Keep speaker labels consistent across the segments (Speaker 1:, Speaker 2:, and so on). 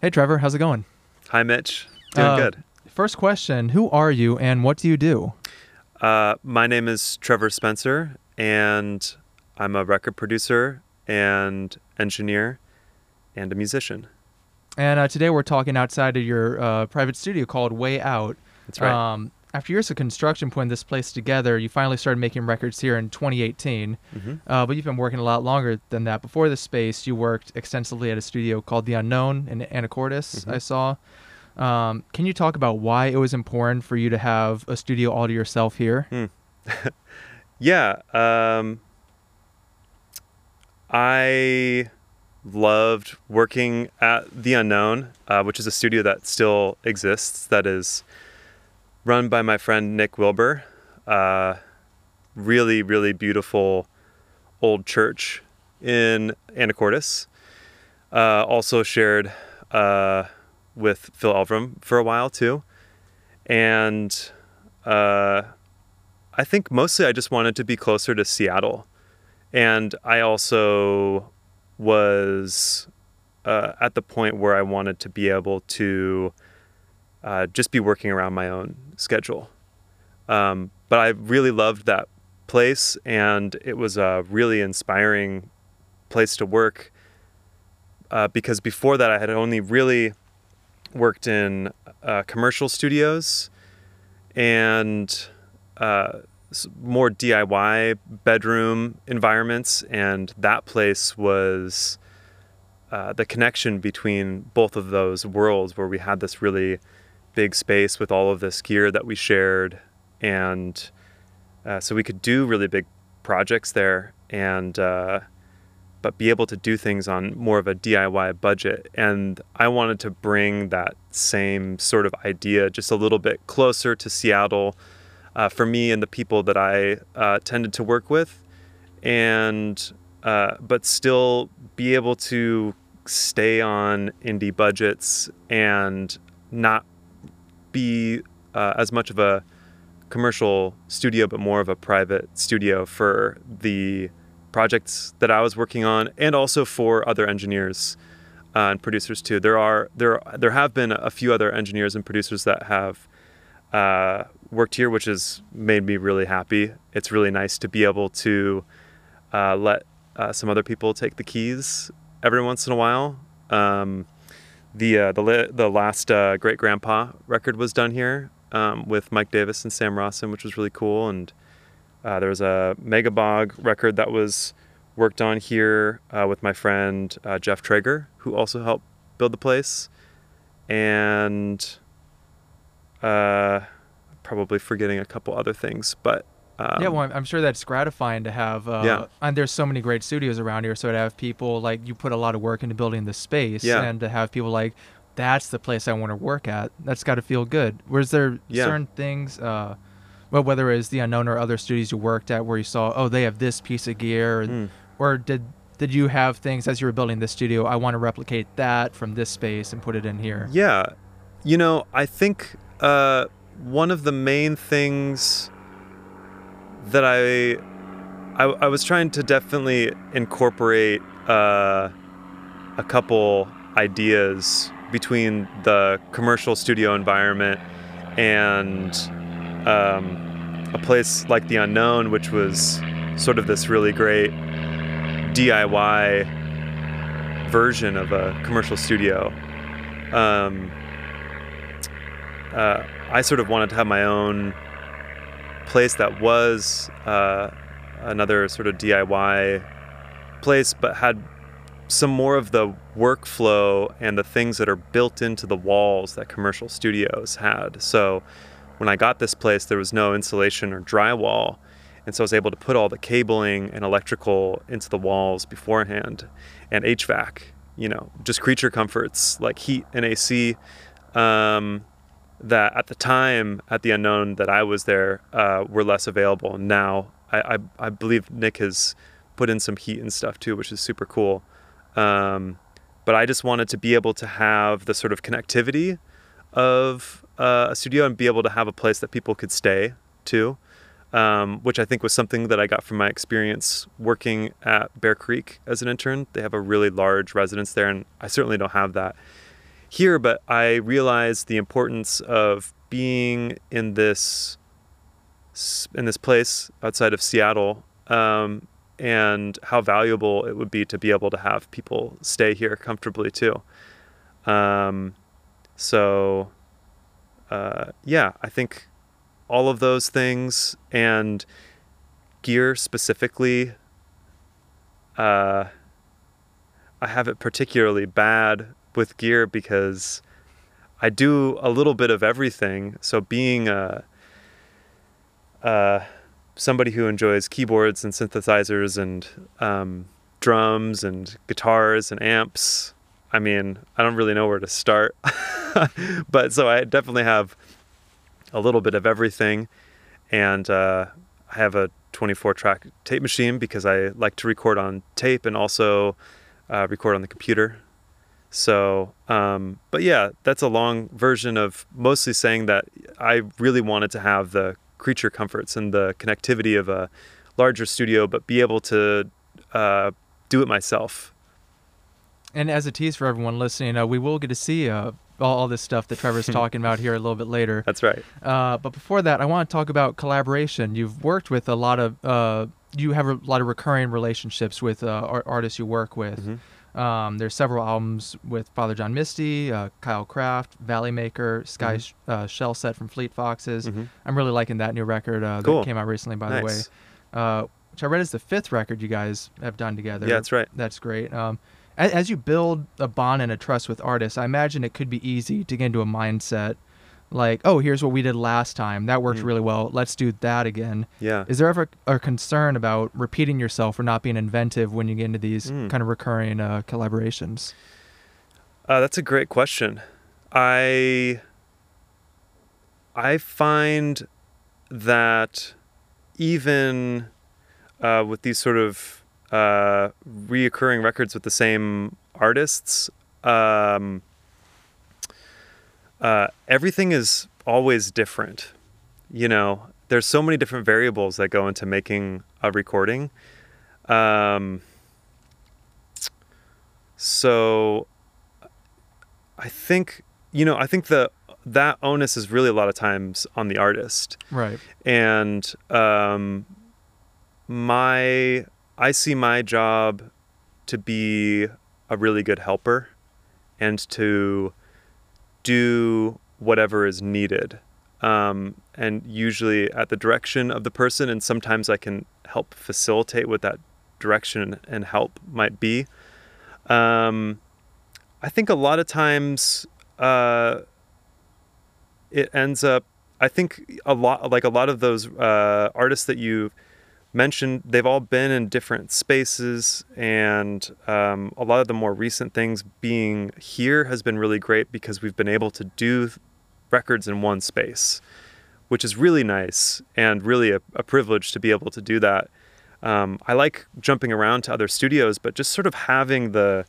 Speaker 1: Hey, Trevor, how's it going?
Speaker 2: Hi, Mitch. Doing
Speaker 1: Uh,
Speaker 2: good.
Speaker 1: First question Who are you and what do you do?
Speaker 2: Uh, my name is Trevor Spencer, and I'm a record producer and engineer and a musician.
Speaker 1: And uh, today we're talking outside of your uh, private studio called Way Out.
Speaker 2: That's right.
Speaker 1: Um, after years of construction putting this place together, you finally started making records here in 2018.
Speaker 2: hmm
Speaker 1: Uh, but you've been working a lot longer than that. Before this space, you worked extensively at a studio called The Unknown in Anacortes,
Speaker 2: Mhm.
Speaker 1: I saw. Um, can you talk about why it was important for you to have a studio all to yourself here?
Speaker 2: Yeah. Um, I loved working at The Unknown, uh, which is a studio that still exists, that is run by my friend Nick Wilbur. Uh, really, really beautiful old church in Anacortes. Uh, also shared uh, with Phil Elverum for a while too. And uh, I think mostly I just wanted to be closer to Seattle. And I also was uh, at the point where I wanted to be able to uh, just be working around my own schedule. Um, but I really loved that place, and it was a really inspiring place to work uh, because before that I had only really worked in uh, commercial studios and uh, more DIY bedroom environments, and that place was uh, the connection between both of those worlds, where we had this really big space with all of this gear that we shared, and uh, so we could do really big projects there, and uh, but be able to do things on more of a DIY budget. And I wanted to bring that same sort of idea just a little bit closer to Seattle uh, for me and the people that I uh, tended to work with, and uh, but still be able to stay on indie budgets and not be uh, as much of a commercial studio, but more of a private studio for the projects that I was working on, and also for other engineers uh, and producers too. There are there there have been a few other engineers and producers that have uh, worked here, which has made me really happy. It's really nice to be able to uh, let uh, some other people take the keys every once in a while. Um, the uh, the the last uh, Great Grandpa record was done here um, with Mike Davis and Sam Rawson, which was really cool. And uh, there was a Megabog record that was worked on here uh, with my friend uh, Jeff Traeger, who also helped build the place. And uh, probably forgetting a couple other things, but um,
Speaker 1: yeah, well, I'm- sure that's gratifying to have. Uh,
Speaker 2: Yeah.
Speaker 1: And there's so many great studios around here, so to have people like you put a lot of work into building this space,
Speaker 2: Yeah.
Speaker 1: and to have people like, that's the place I want to work at. That's got to feel good. Was there
Speaker 2: Yeah.
Speaker 1: certain things, uh, well, whether it was the unknown or other studios you worked at, where you saw, oh, they have this piece of gear,
Speaker 2: Mm.
Speaker 1: or did did you have things as you were building this studio? I want to replicate that from this space and put it in here.
Speaker 2: Yeah. You know, I think uh, one of the main things that I, I, I was trying to definitely incorporate uh, a couple ideas between the commercial studio environment and um, a place like the unknown, which was sort of this really great DIY version of a commercial studio. Um, uh, I sort of wanted to have my own place that was uh, another sort of DIY place, but had some more of the workflow and the things that are built into the walls that commercial studios had. So when I got this place, there was no insulation or drywall. And so I was able to put all the cabling and electrical into the walls beforehand and HVAC, you know, just creature comforts like heat and AC. Um, that at the time, at the unknown that I was there, uh, were less available. Now I, I, I believe Nick has put in some heat and stuff too, which is super cool. Um, but I just wanted to be able to have the sort of connectivity of uh, a studio and be able to have a place that people could stay to, um, which I think was something that I got from my experience working at Bear Creek as an intern. They have a really large residence there, and I certainly don't have that here, but I realized the importance of being in this in this place outside of Seattle, um, and how valuable it would be to be able to have people stay here comfortably too. Um, so, uh, yeah, I think all of those things and gear specifically. Uh, I have it particularly bad with gear because I do a little bit of everything. So being a, uh, somebody who enjoys keyboards and synthesizers and um, drums and guitars and amps, I mean, I don't really know where to start. but so I definitely have a little bit of everything. And uh, I have a 24 track tape machine because I like to record on tape and also uh, record on the computer. So, um, but yeah, that's a long version of mostly saying that I really wanted to have the creature comforts and the connectivity of a larger studio, but be able to uh, do it myself.
Speaker 1: And as a tease for everyone listening, uh, we will get to see uh, all, all this stuff that Trevor's talking about here a little bit later.
Speaker 2: That's right.
Speaker 1: Uh, but before that, I want to talk about collaboration. You've worked with a lot of, uh, you have a lot of recurring relationships with uh, art- artists you work with.
Speaker 2: Mhm.
Speaker 1: Um, there's several albums with Father John Misty, uh, Kyle Craft, Valley Maker, Sky
Speaker 2: Mhm.
Speaker 1: Sh- uh, Skjelset from Fleet Foxes.
Speaker 2: Mhm.
Speaker 1: I'm really liking that new record uh,
Speaker 2: Cool.
Speaker 1: that came out recently, by the way. Uh, which I read is the fifth record you guys have done together.
Speaker 2: Yeah, that's right.
Speaker 1: That's great. Um, as, as you build a bond and a trust with artists, I imagine it could be easy to get into a mindset like, oh, here's what we did last time. That worked
Speaker 2: Mm.
Speaker 1: really well. Let's do that again.
Speaker 2: Yeah.
Speaker 1: Is there ever a concern about repeating yourself or not being inventive when you get into these
Speaker 2: Mm.
Speaker 1: kind of recurring uh, collaborations?
Speaker 2: Uh, that's a great question. I I find that even uh, with these sort of uh, reoccurring records with the same artists, um, uh, everything is always different. You know, there's so many different variables that go into making a recording. Um, so I think you know I think the that onus is really a lot of times on the artist
Speaker 1: Right.
Speaker 2: and um, my I see my job to be a really good helper and to do whatever is needed. Um, and usually at the direction of the person and sometimes I can help facilitate what that direction and help might be. Um, I think a lot of times uh, it ends up I think a lot like a lot of those uh, artists that you mentioned they've all been in different spaces and um, a lot of the more recent things being here has been really great because we've been able to do records in one space which is really nice and really a, a privilege to be able to do that um, i like jumping around to other studios but just sort of having the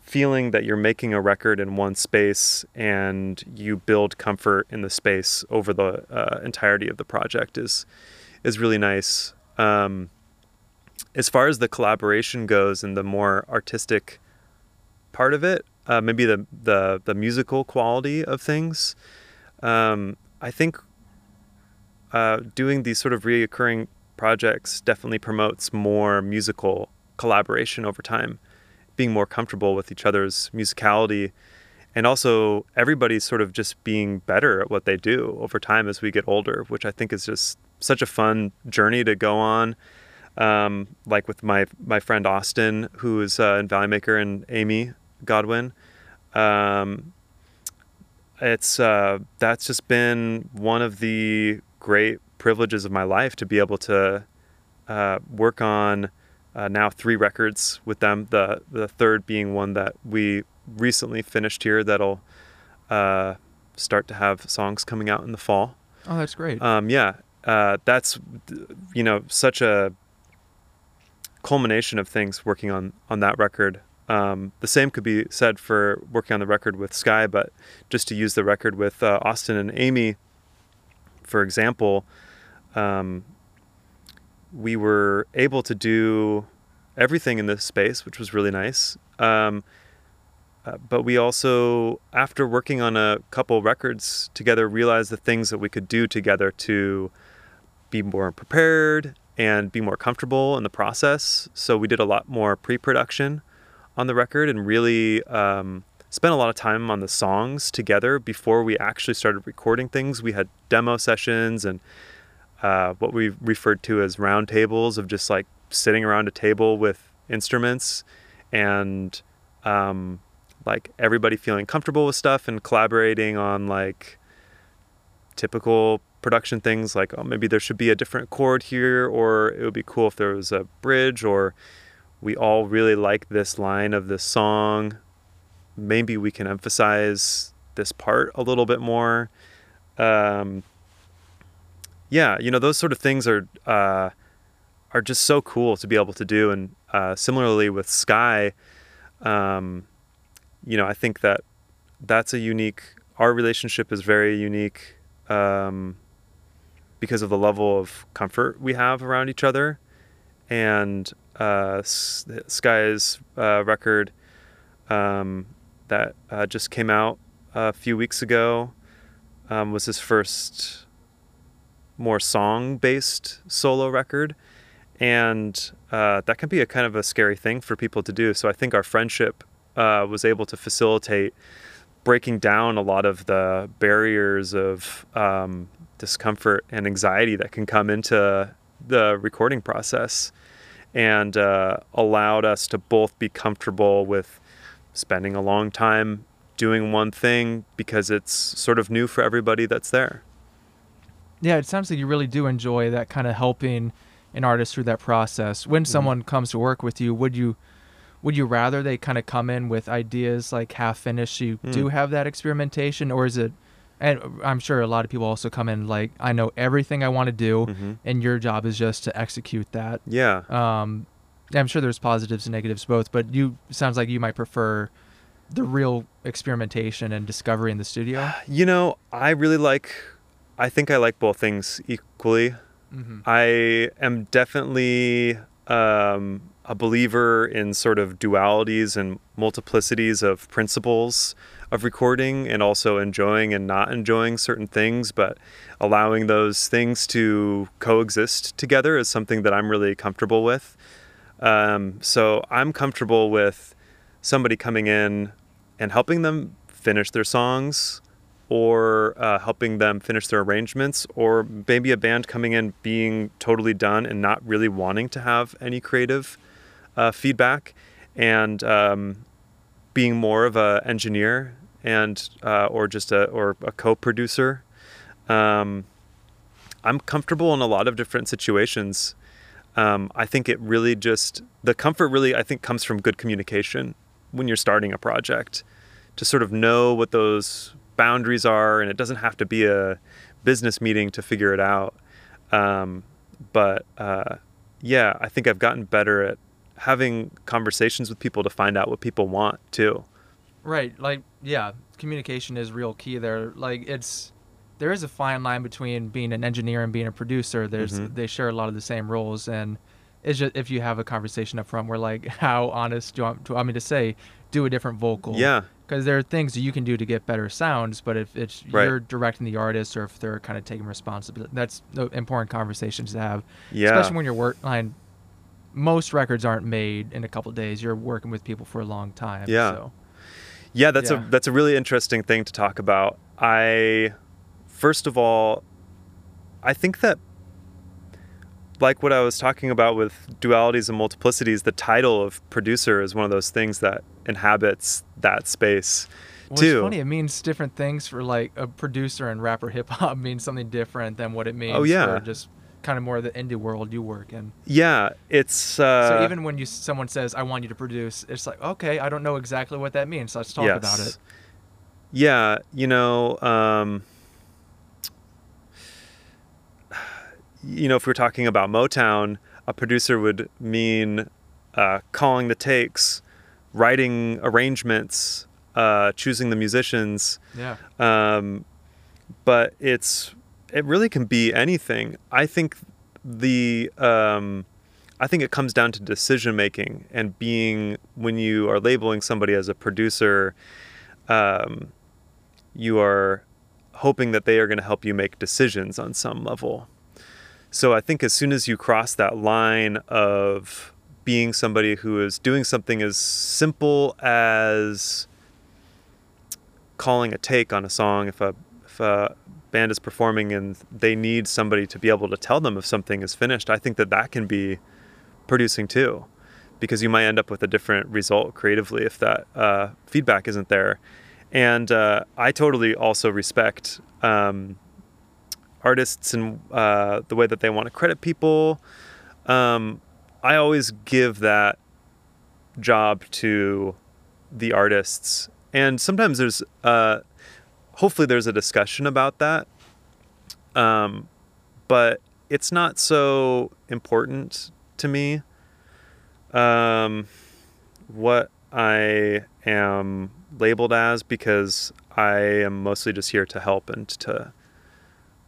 Speaker 2: feeling that you're making a record in one space and you build comfort in the space over the uh, entirety of the project is is really nice. Um, as far as the collaboration goes and the more artistic part of it, uh, maybe the, the the musical quality of things, um, I think uh, doing these sort of reoccurring projects definitely promotes more musical collaboration over time being more comfortable with each other's musicality and also everybody sort of just being better at what they do over time as we get older which i think is just such a fun journey to go on um, like with my my friend austin who is uh, in valley maker and amy godwin um, it's uh, that's just been one of the great privileges of my life to be able to uh, work on uh, now three records with them. The the third being one that we recently finished here that'll uh, start to have songs coming out in the fall.
Speaker 1: Oh, that's great.
Speaker 2: Um, yeah, uh, that's you know such a culmination of things working on on that record. Um, the same could be said for working on the record with Sky, but just to use the record with uh, Austin and Amy, for example, um, we were able to do everything in this space, which was really nice. Um, uh, but we also, after working on a couple records together, realized the things that we could do together to be more prepared and be more comfortable in the process. So we did a lot more pre-production on the record and really um, spent a lot of time on the songs together before we actually started recording things. We had demo sessions and uh, what we referred to as round tables of just like sitting around a table with instruments and um, like everybody feeling comfortable with stuff and collaborating on like typical production things like oh maybe there should be a different chord here or it would be cool if there was a bridge or we all really like this line of this song. Maybe we can emphasize this part a little bit more. Um, yeah you know those sort of things are uh, are just so cool to be able to do and uh, similarly with sky um, you know i think that that's a unique our relationship is very unique. Um, because of the level of comfort we have around each other. And uh, Sky's uh, record um, that uh, just came out a few weeks ago um, was his first more song based solo record. And uh, that can be a kind of a scary thing for people to do. So I think our friendship uh, was able to facilitate breaking down a lot of the barriers of um, discomfort and anxiety that can come into the recording process and uh, allowed us to both be comfortable with spending a long time doing one thing because it's sort of new for everybody that's there.
Speaker 1: Yeah, it sounds like you really do enjoy that kind of helping an artist through that process. When mm-hmm. someone comes to work with you, would you would you rather they kind of come in with ideas like half finished you mm. do have that experimentation or is it and i'm sure a lot of people also come in like i know everything i want to do mm-hmm. and your job is just to execute that
Speaker 2: yeah
Speaker 1: um i'm sure there's positives and negatives both but you sounds like you might prefer the real experimentation and discovery in the studio
Speaker 2: you know i really like i think i like both things equally mm-hmm. i am definitely um a believer in sort of dualities and multiplicities of principles of recording and also enjoying and not enjoying certain things, but allowing those things to coexist together is something that I'm really comfortable with. Um, so I'm comfortable with somebody coming in and helping them finish their songs or uh, helping them finish their arrangements, or maybe a band coming in being totally done and not really wanting to have any creative uh, feedback and um, being more of a engineer and uh, or just a or a co-producer. Um, I'm comfortable in a lot of different situations. Um, I think it really just the comfort really I think comes from good communication when you're starting a project to sort of know what those boundaries are, and it doesn't have to be a business meeting to figure it out. Um, but uh, yeah, I think I've gotten better at having conversations with people to find out what people want too.
Speaker 1: Right. Like, yeah, communication is real key there. Like, it's there is a fine line between being an engineer and being a producer. There's mm-hmm. they share a lot of the same roles, and it's just if you have a conversation up front where like, how honest do you want, do you want me to say? Do a different vocal.
Speaker 2: Yeah.
Speaker 1: Because there are things that you can do to get better sounds, but if it's right. you're directing the artist or if they're kind of taking responsibility, that's important conversations to have.
Speaker 2: Yeah.
Speaker 1: Especially when you're work line most records aren't made in a couple days. You're working with people for a long time.
Speaker 2: Yeah.
Speaker 1: So.
Speaker 2: Yeah, that's yeah. a that's a really interesting thing to talk about. I first of all, I think that like what I was talking about with dualities and multiplicities, the title of producer is one of those things that inhabits that space.
Speaker 1: Well,
Speaker 2: too.
Speaker 1: It's funny. It means different things for like a producer and rapper hip hop means something different than what it oh, means
Speaker 2: oh, yeah.
Speaker 1: for just kind of more the indie world you work in.
Speaker 2: Yeah, it's uh,
Speaker 1: so even when you someone says I want you to produce, it's like okay, I don't know exactly what that means. So let's talk yes. about it.
Speaker 2: Yeah, you know, um, you know, if we're talking about Motown, a producer would mean uh, calling the takes, writing arrangements, uh, choosing the musicians.
Speaker 1: Yeah.
Speaker 2: Um, but it's it really can be anything. I think the um, I think it comes down to decision making and being when you are labeling somebody as a producer, um, you are hoping that they are going to help you make decisions on some level. So I think as soon as you cross that line of being somebody who is doing something as simple as calling a take on a song, if a if a band is performing and they need somebody to be able to tell them if something is finished, I think that that can be producing too, because you might end up with a different result creatively if that uh, feedback isn't there. And uh, I totally also respect um, artists and uh, the way that they want to credit people. Um, I always give that job to the artists, and sometimes there's, uh, hopefully, there's a discussion about that. Um, but it's not so important to me. Um, what I am labeled as because I am mostly just here to help and to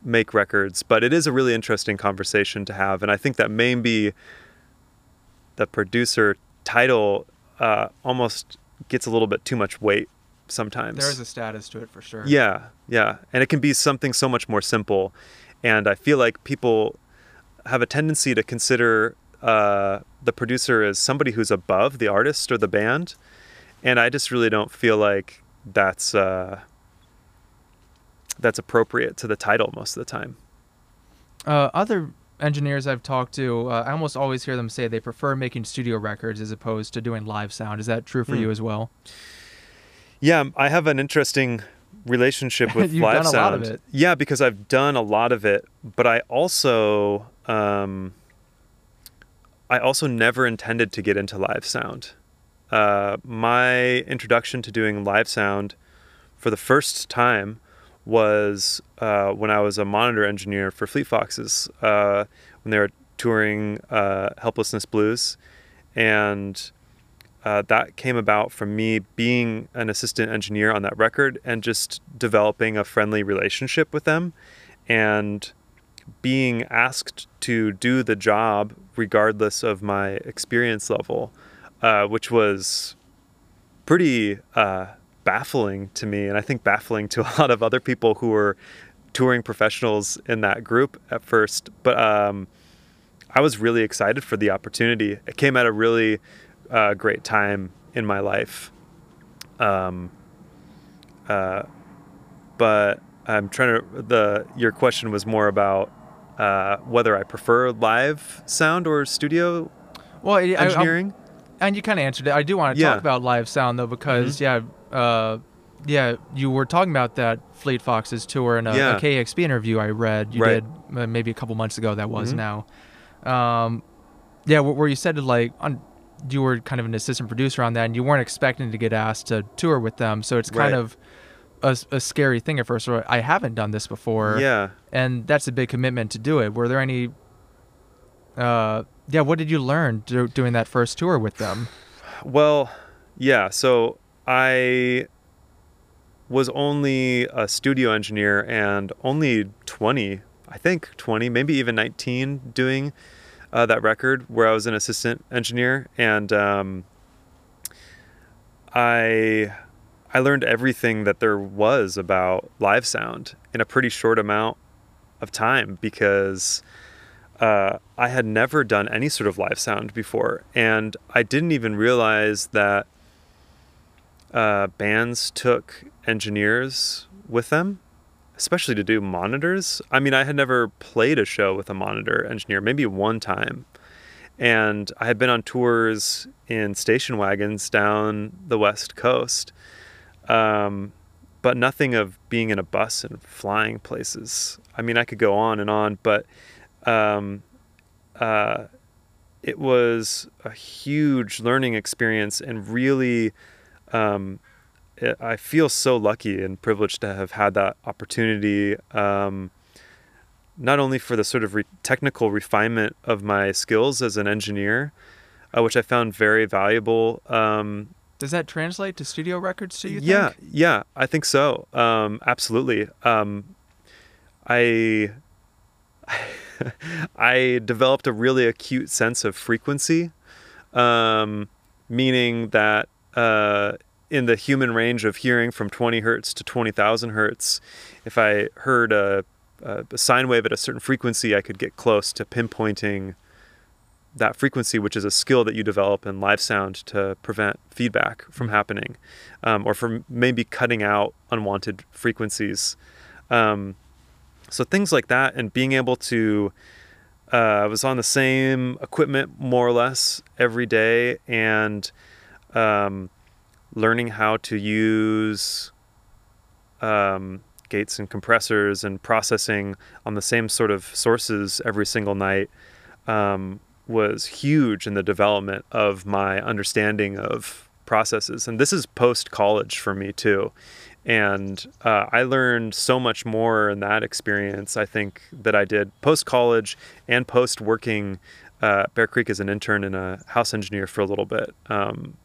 Speaker 2: make records. But it is a really interesting conversation to have, and I think that maybe the producer title uh, almost gets a little bit too much weight sometimes.
Speaker 1: There is a status to it for sure.
Speaker 2: Yeah, yeah, and it can be something so much more simple, and I feel like people have a tendency to consider uh, the producer as somebody who's above the artist or the band, and I just really don't feel like that's uh, that's appropriate to the title most of the time.
Speaker 1: Uh, other engineers I've talked to, uh, I almost always hear them say they prefer making studio records as opposed to doing live sound. Is that true for
Speaker 2: Hmm.
Speaker 1: you as well?
Speaker 2: Yeah, I have an interesting relationship with
Speaker 1: You've
Speaker 2: live
Speaker 1: done a lot
Speaker 2: sound.
Speaker 1: of it.
Speaker 2: Yeah, because I've done a lot of it, but I also um, I also never intended to get into live sound. Uh, my introduction to doing live sound for the first time was uh, when I was a monitor engineer for Fleet Foxes uh, when they were touring uh, Helplessness Blues, and uh, that came about from me being an assistant engineer on that record and just developing a friendly relationship with them and being asked to do the job regardless of my experience level, uh, which was pretty uh, baffling to me, and I think baffling to a lot of other people who were touring professionals in that group at first. But um, I was really excited for the opportunity. It came at a really uh, great time in my life. Um, uh, but I'm trying to. The your question was more about uh, whether I prefer live sound or studio
Speaker 1: Well, I- I-
Speaker 2: engineering.
Speaker 1: and you kind of answered it. I do want to
Speaker 2: Yeah.
Speaker 1: talk about live sound though, because yeah, uh, yeah, you were talking about that Fleet Foxes tour in a,
Speaker 2: Yeah.
Speaker 1: a KEXP interview I read you
Speaker 2: Right.
Speaker 1: did uh, maybe a couple months ago. That was
Speaker 2: Mhm.
Speaker 1: now, um, yeah, where you said like on. You were kind of an assistant producer on that, and you weren't expecting to get asked to tour with them. So it's kind
Speaker 2: Right.
Speaker 1: of a scary thing at first. Or I haven't done this before,
Speaker 2: yeah.
Speaker 1: and that's a big commitment to do it. Were there any? Uh, yeah, what did you learn do, doing that first tour with them?
Speaker 2: Well, yeah. So I was only a studio engineer and only 20, I think 20, maybe even 19 doing uh, that record where I was an assistant engineer. And um, I. I learned everything that there was about live sound in a pretty short amount of time because uh, I had never done any sort of live sound before, and I didn't even realize that uh, bands took engineers with them, especially to do monitors. I mean, I had never played a show with a monitor engineer, maybe one time, and I had been on tours in station wagons down the west coast, um, but nothing of being in a bus and flying places. I mean, I could go on and on, but um, uh, it was a huge learning experience and really um, i feel so lucky and privileged to have had that opportunity um, not only for the sort of re- technical refinement of my skills as an engineer uh, which i found very valuable um,
Speaker 1: Does that translate to studio records? Do you
Speaker 2: yeah,
Speaker 1: think?
Speaker 2: yeah, I think so. Um, absolutely. Um, I I developed a really acute sense of frequency, um, meaning that uh, in the human range of hearing from 20 hertz to 20,000 hertz, if I heard a, a, sine wave at a certain frequency, I could get close to pinpointing that frequency, which is a skill that you develop in live sound to prevent feedback from happening, um, or from maybe cutting out unwanted frequencies. Um, so things like that, and being able to, uh, I was on the same equipment more or less every day, and um, learning how to use um, gates and compressors and processing on the same sort of sources every single night um, was huge in the development of my understanding of processes. And this is post college for me too. And uh, I learned so much more in that experience, I think, that I did post college and post working uh, Bear Creek as an intern and a house engineer for a little bit. Um,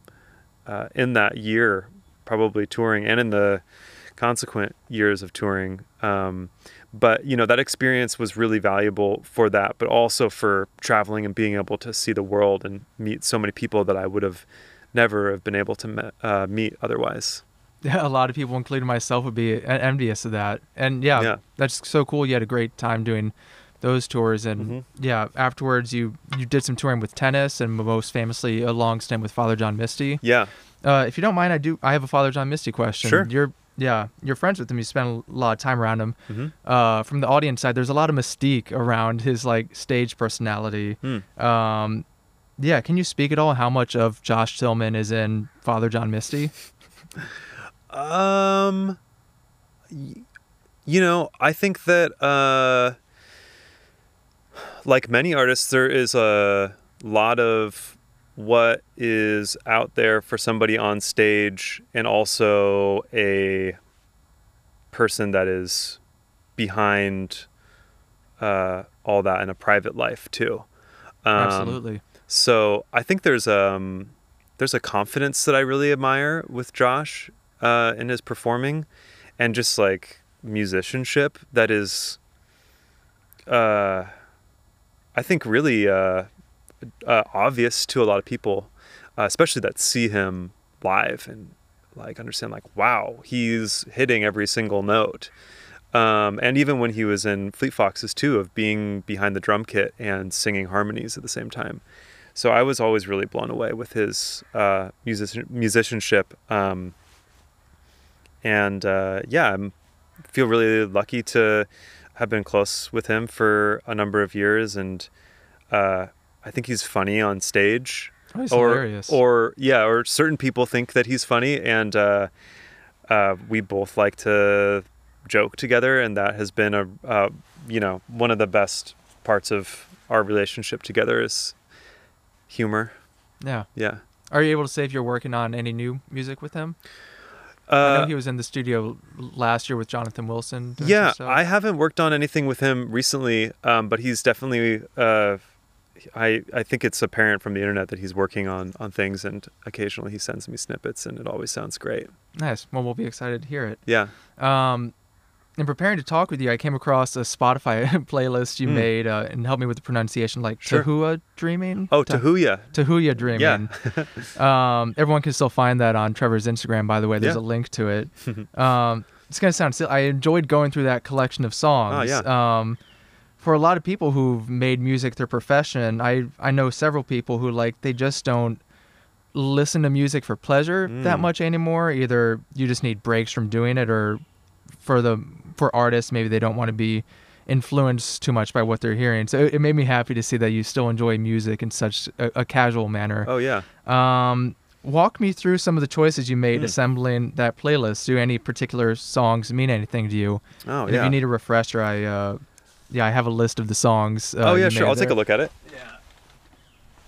Speaker 2: uh, in that year, probably touring, and in the consequent years of touring. Um, but you know that experience was really valuable for that but also for traveling and being able to see the world and meet so many people that i would have never have been able to met, uh, meet otherwise
Speaker 1: yeah a lot of people including myself would be envious of that and yeah,
Speaker 2: Yeah.
Speaker 1: that's so cool you had a great time doing those tours and
Speaker 2: Mhm.
Speaker 1: yeah afterwards you you did some touring with tennis and most famously a long stint with father john misty
Speaker 2: yeah
Speaker 1: uh, if you don't mind i do i have a father john misty question
Speaker 2: Sure.
Speaker 1: you're yeah you're friends with him you spend a lot of time around him
Speaker 2: hmm
Speaker 1: uh, from the audience side, there's a lot of mystique around his like stage personality.
Speaker 2: Hmm.
Speaker 1: Um, yeah, can you speak at all how much of Josh Tillman is in Father John Misty?
Speaker 2: Um, you know, I think that uh, like many artists, there is a lot of what is out there for somebody on stage, and also a person that is behind uh, all that in a private life too. Um,
Speaker 1: Absolutely.
Speaker 2: so I think there's um there's a confidence that I really admire with Josh uh, in his performing, and just like musicianship that is, uh, I think really uh, uh, obvious to a lot of people, uh, especially that see him live and like understand like wow he's hitting every single note. Um, and even when he was in Fleet Foxes too, of being behind the drum kit and singing harmonies at the same time. So I was always really blown away with his uh, music- musicianship. Um, and uh, yeah, I feel really lucky to have been close with him for a number of years. And uh, I think he's funny on stage
Speaker 1: Oh, he's
Speaker 2: or
Speaker 1: hilarious.
Speaker 2: or yeah, or certain people think that he's funny, and uh, uh, we both like to joke together, and that has been a uh, you know one of the best parts of our relationship together is humor.
Speaker 1: yeah.
Speaker 2: Yeah.
Speaker 1: Are you able to say if you're working on any new music with him? I know
Speaker 2: Uh,
Speaker 1: he was in the studio last year with Jonathan Wilson.
Speaker 2: yeah. I haven't worked on anything with him recently, um, but he's definitely. Uh, I I think it's apparent from the internet that he's working on on things, and occasionally he sends me snippets, and it always sounds great.
Speaker 1: nice. Well, we'll be excited to hear it.
Speaker 2: Yeah.
Speaker 1: Um, in preparing to talk with you, I came across a Spotify playlist you
Speaker 2: Hmm.
Speaker 1: made uh, and helped me with the pronunciation, like
Speaker 2: Sure.
Speaker 1: Tahua Dreaming.
Speaker 2: Oh,
Speaker 1: Ta-
Speaker 2: Tahuya.
Speaker 1: Tahuya Dreaming. um, everyone can still find that on Trevor's Instagram, by the way. There's
Speaker 2: Yeah.
Speaker 1: a link to it. um, it's gonna sound silly. I enjoyed going through that collection of songs.
Speaker 2: Oh, yeah.
Speaker 1: Um, for a lot of people who've made music their profession, I I know several people who like they just don't listen to music for pleasure that
Speaker 2: Mm.
Speaker 1: much anymore. Either you just need breaks from doing it, or for the for artists maybe they don't want to be influenced too much by what they're hearing. So it, it made me happy to see that you still enjoy music in such a, a casual manner.
Speaker 2: Oh yeah.
Speaker 1: Um, walk me through some of the choices you made
Speaker 2: Hmm.
Speaker 1: assembling that playlist. Do any particular songs mean anything to you?
Speaker 2: Oh
Speaker 1: And
Speaker 2: yeah.
Speaker 1: If you need a refresher, I uh, yeah, I have a list of the songs. Uh,
Speaker 2: oh yeah, sure. I'll take a look at it. Yeah.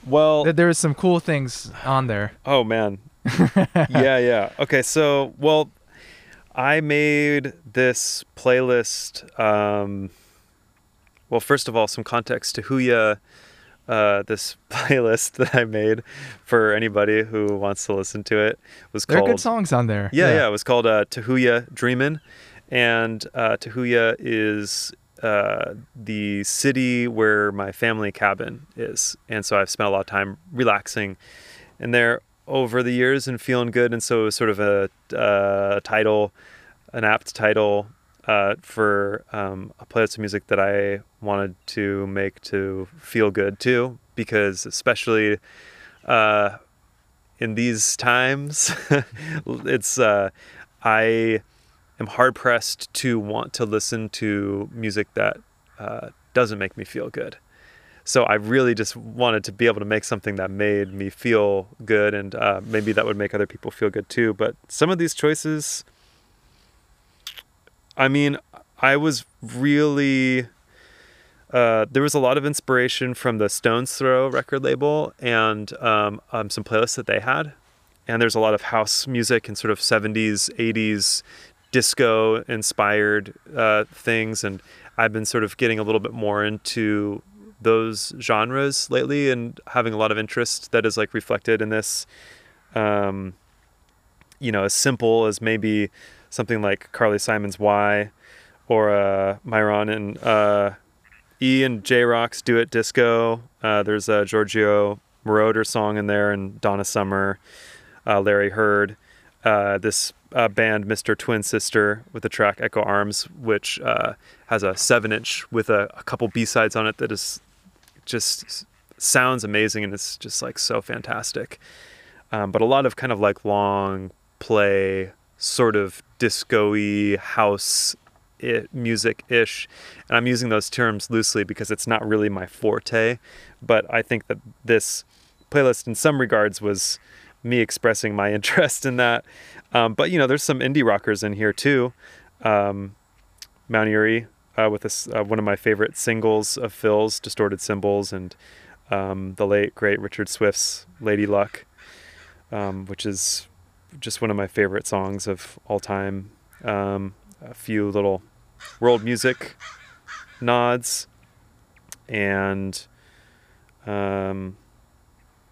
Speaker 2: Well.
Speaker 1: There- There's some cool things on there.
Speaker 2: Oh man. yeah, yeah. Okay, so well, I made this playlist. Um, well, first of all, some context to Huya. Uh, this playlist that I made for anybody who wants to listen to it was called
Speaker 1: There are good songs on there.
Speaker 2: Yeah, yeah, It was called uh, Tahuya Dreamin', and uh, Tahuya is uh, the city where my family cabin is, and so I've spent a lot of time relaxing in there over the years and feeling good. And so it was sort of a, uh, title, an apt title uh, for um, a playlist of music that I wanted to make to feel good too, because especially uh, in these times, it's uh, I am hard pressed to want to listen to music that uh, doesn't make me feel good. So I really just wanted to be able to make something that made me feel good, and uh, maybe that would make other people feel good too. But some of these choices, I mean, I was really. Uh, there was a lot of inspiration from the Stones Throw record label and um, um, some playlists that they had. And there's a lot of house music and sort of 70s, 80s disco inspired uh, things. And I've been sort of getting a little bit more into those genres lately and having a lot of interest that is like reflected in this. Um, you know, as simple as maybe something like Carly Simon's Why or uh, Myron and uh, E and J Rock's Do It Disco. Uh, there's a Giorgio Moroder song in there and Donna Summer, uh, Larry Heard. Uh, this uh, band, Mr. Twin Sister, with the track Echo Arms, which has a seven inch with a, a couple B sides on it that is just sounds amazing and it's just like so fantastic. Um, but a lot of kind of like long play, sort of disco-y house music ish. And I'm using those terms loosely because it's not really my forte. But I think that this playlist, in some regards, was me expressing my interest in that. Um, but you know, there's some indie rockers in here too. Um, Mount Eerie uh, with uh, one of my favorite singles of Phil's, Distorted Cymbals, and um, the late great Richard Swift's Lady Luck, um, which is just one of my favorite songs of all time. Um, a few little world music nods, and um,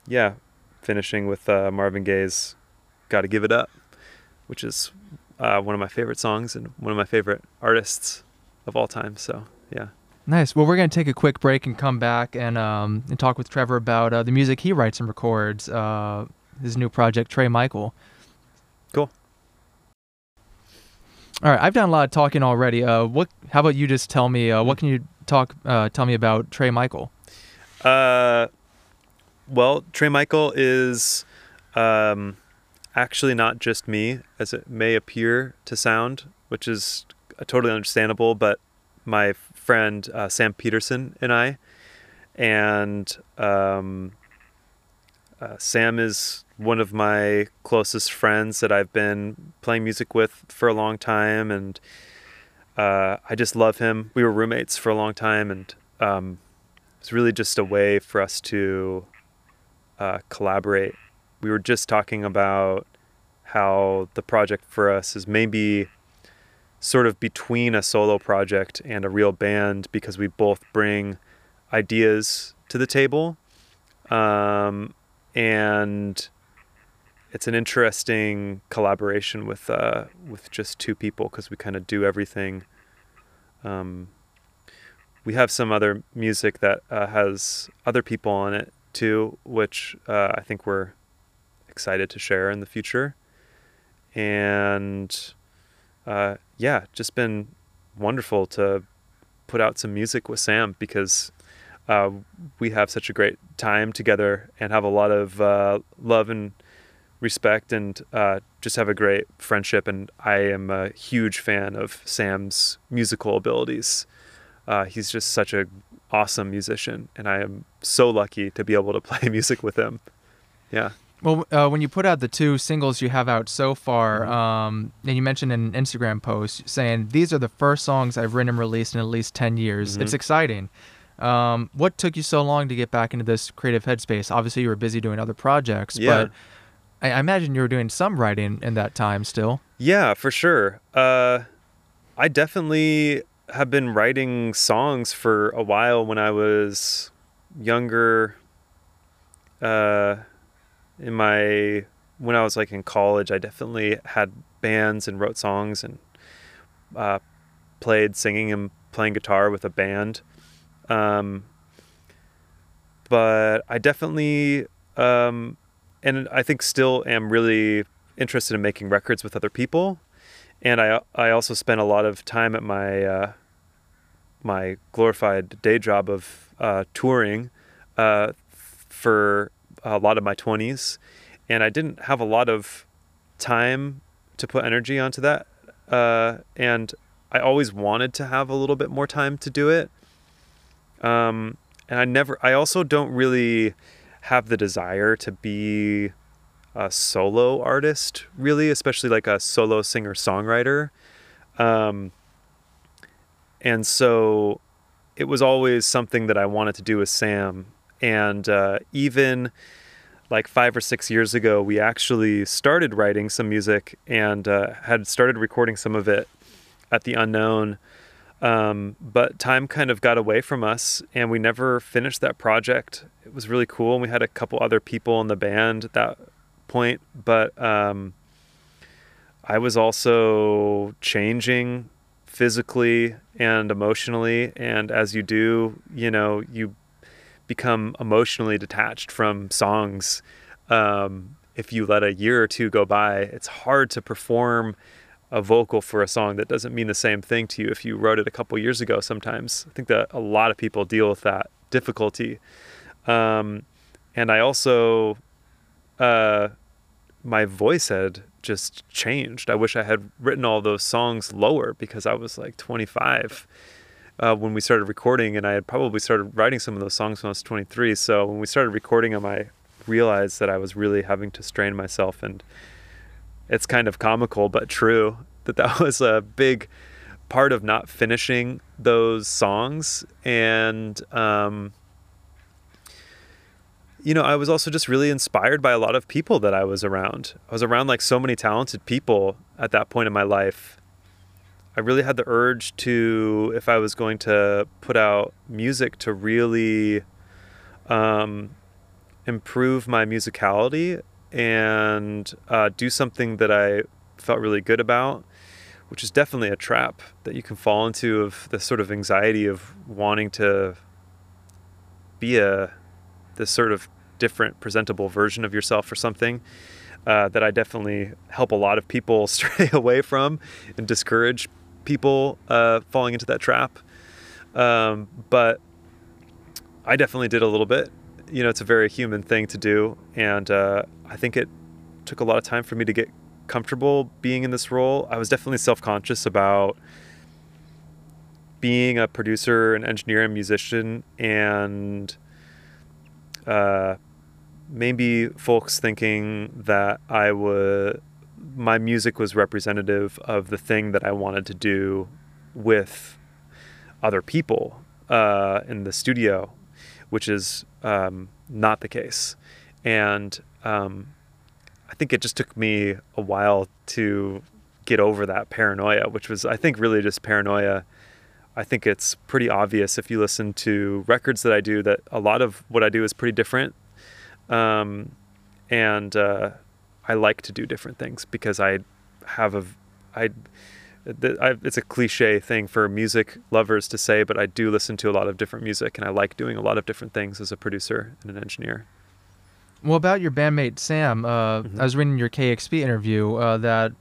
Speaker 2: yeah, finishing with uh, Marvin Gaye's "Gotta Give It Up," which is uh, one of my favorite songs and one of my favorite artists of all time. So yeah.
Speaker 1: Nice. Well, we're going to take a quick break and come back and um, and talk with Trevor about uh, the music he writes and records, uh, his new project, Tré Michael.
Speaker 2: Cool.
Speaker 1: All right, I've done a lot of talking already. Uh, what? How about you just tell me? Uh, what can you talk? Uh, tell me about Tré Michael.
Speaker 2: Uh, well, Tré Michael is um, actually not just me, as it may appear to sound, which is totally understandable, but my friend uh, Sam Peterson and I, and um, uh, Sam is one of my closest friends that I've been playing music with for a long time, and uh, I just love him. We were roommates for a long time, and um, it's really just a way for us to uh, collaborate. We were just talking about how the project for us is maybe sort of between a solo project and a real band because we both bring ideas to the table. Um, and it's an interesting collaboration with uh, with just two people because we kind of do everything. Um, we have some other music that uh, has other people on it too, which uh, I think we're excited to share in the future. And uh, yeah, just been wonderful to put out some music with Sam because uh, we have such a great time together and have a lot of uh, love and respect and uh, just have a great friendship. And I am a huge fan of Sam's musical abilities. Uh, he's just such an awesome musician, and I am so lucky to be able to play music with him. Yeah.
Speaker 1: Well, uh, when you put out the two singles you have out so far, mm-hmm. um, and you mentioned in an Instagram post saying these are the first songs I've written and released in at least ten years. Mm-hmm. It's exciting. Um, what took you so long to get back into this creative headspace? Obviously, you were busy doing other projects, yeah. but I, I imagine you were doing some writing in that time still.
Speaker 2: Yeah, for sure. Uh, I definitely have been writing songs for a while when I was younger. Uh, in my when I was like in college, I definitely had bands and wrote songs and uh, played singing and playing guitar with a band. Um, but I definitely, um, and I think still am really interested in making records with other people. And I, I also spent a lot of time at my, uh, my glorified day job of uh, touring uh, for a lot of my 20s. And I didn't have a lot of time to put energy onto that. Uh, and I always wanted to have a little bit more time to do it. Um, and I never, I also don't really have the desire to be a solo artist, really, especially like a solo singer songwriter. Um, and so it was always something that I wanted to do with Sam. And uh, even like five or six years ago, we actually started writing some music and uh, had started recording some of it at the unknown. Um, but time kind of got away from us and we never finished that project. It was really cool. And we had a couple other people in the band at that point, but um, I was also changing physically and emotionally. And as you do, you know, you become emotionally detached from songs. Um, if you let a year or two go by, it's hard to perform a vocal for a song that doesn't mean the same thing to you if you wrote it a couple years ago sometimes. I think that a lot of people deal with that difficulty. Um, and I also, uh, my voice had just changed. I wish I had written all those songs lower because I was like 25 uh, when we started recording, and I had probably started writing some of those songs when I was 23. So when we started recording them, I realized that I was really having to strain myself and it's kind of comical but true that that was a big part of not finishing those songs. And um, you know i was also just really inspired by a lot of people that i was around. I was around like so many talented people at that point in my life i really had the urge to if i was going to put out music to really um, improve my musicality and uh, do something that I felt really good about, which is definitely a trap that you can fall into of the sort of anxiety of wanting to be a this sort of different presentable version of yourself or something uh, that I definitely help a lot of people stray away from and discourage people uh, falling into that trap. Um, but I definitely did a little bit. You know, it's a very human thing to do, and uh, I think it took a lot of time for me to get comfortable being in this role. I was definitely self conscious about being a producer, an engineer, and musician, and uh, maybe folks thinking that I would my music was representative of the thing that I wanted to do with other people uh, in the studio, which is um, not the case. And um, I think it just took me a while to get over that paranoia, which was, I think, really just paranoia. I think it's pretty obvious if you listen to records that I do that a lot of what I do is pretty different. Um, and uh, I like to do different things because I have a, I, I, it's a cliche thing for music lovers to say, but I do listen to a lot of different music and I like doing a lot of different things as a producer and an engineer.
Speaker 1: Well, about your bandmate Sam, uh, mm-hmm. I was reading your KEXP interview uh, that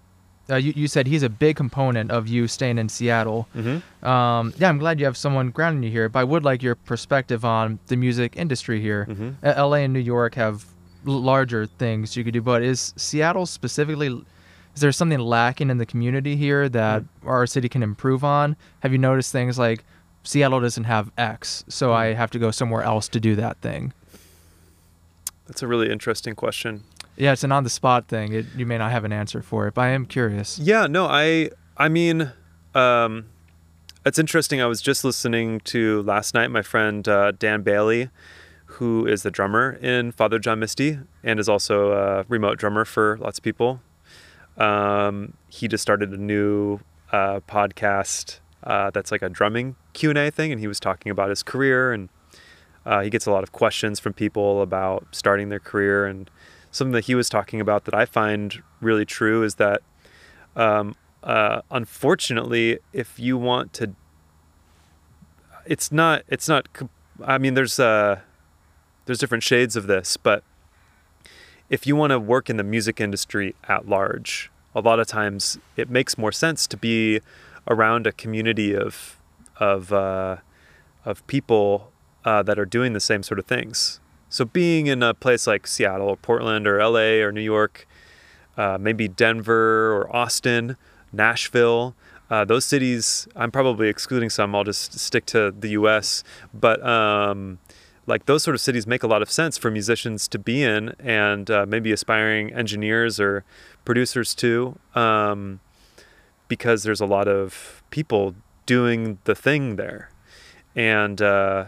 Speaker 1: uh, you, you said he's a big component of you staying in Seattle. Mm-hmm. Um, yeah, I'm glad you have someone grounding you here, but I would like your perspective on the music industry here. Mm-hmm. LA and New York have larger things you could do, but is Seattle specifically? Is there something lacking in the community here that mm-hmm. our city can improve on? Have you noticed things like Seattle doesn't have X, so I mm-hmm. have to go somewhere else to do that thing?
Speaker 2: That's a really interesting question.
Speaker 1: Yeah, it's an on the spot thing. It, you may not have an answer for it, but I am curious.
Speaker 2: Yeah, no, I I mean, um, it's interesting. I was just listening to last night my friend uh, Dan Bailey, who is the drummer in Father John Misty and is also a remote drummer for lots of people. Um, he just started a new uh, podcast uh, that's like a drumming Q and A thing, and he was talking about his career and uh, he gets a lot of questions from people about starting their career, and something that he was talking about that I find really true is that, um, uh, unfortunately, if you want to it's not it's not i mean there's uh there's different shades of this but if you want to work in the music industry at large a lot of times it makes more sense to be around a community of of uh, of people uh, that are doing the same sort of things. So being in a place like Seattle or Portland or LA or New York, uh, maybe Denver or Austin, Nashville, uh, those cities. I'm probably excluding some. I'll just stick to the U.S. But um, like those sort of cities make a lot of sense for musicians to be in, and uh, maybe aspiring engineers or producers too, um, because there's a lot of people doing the thing there, and uh,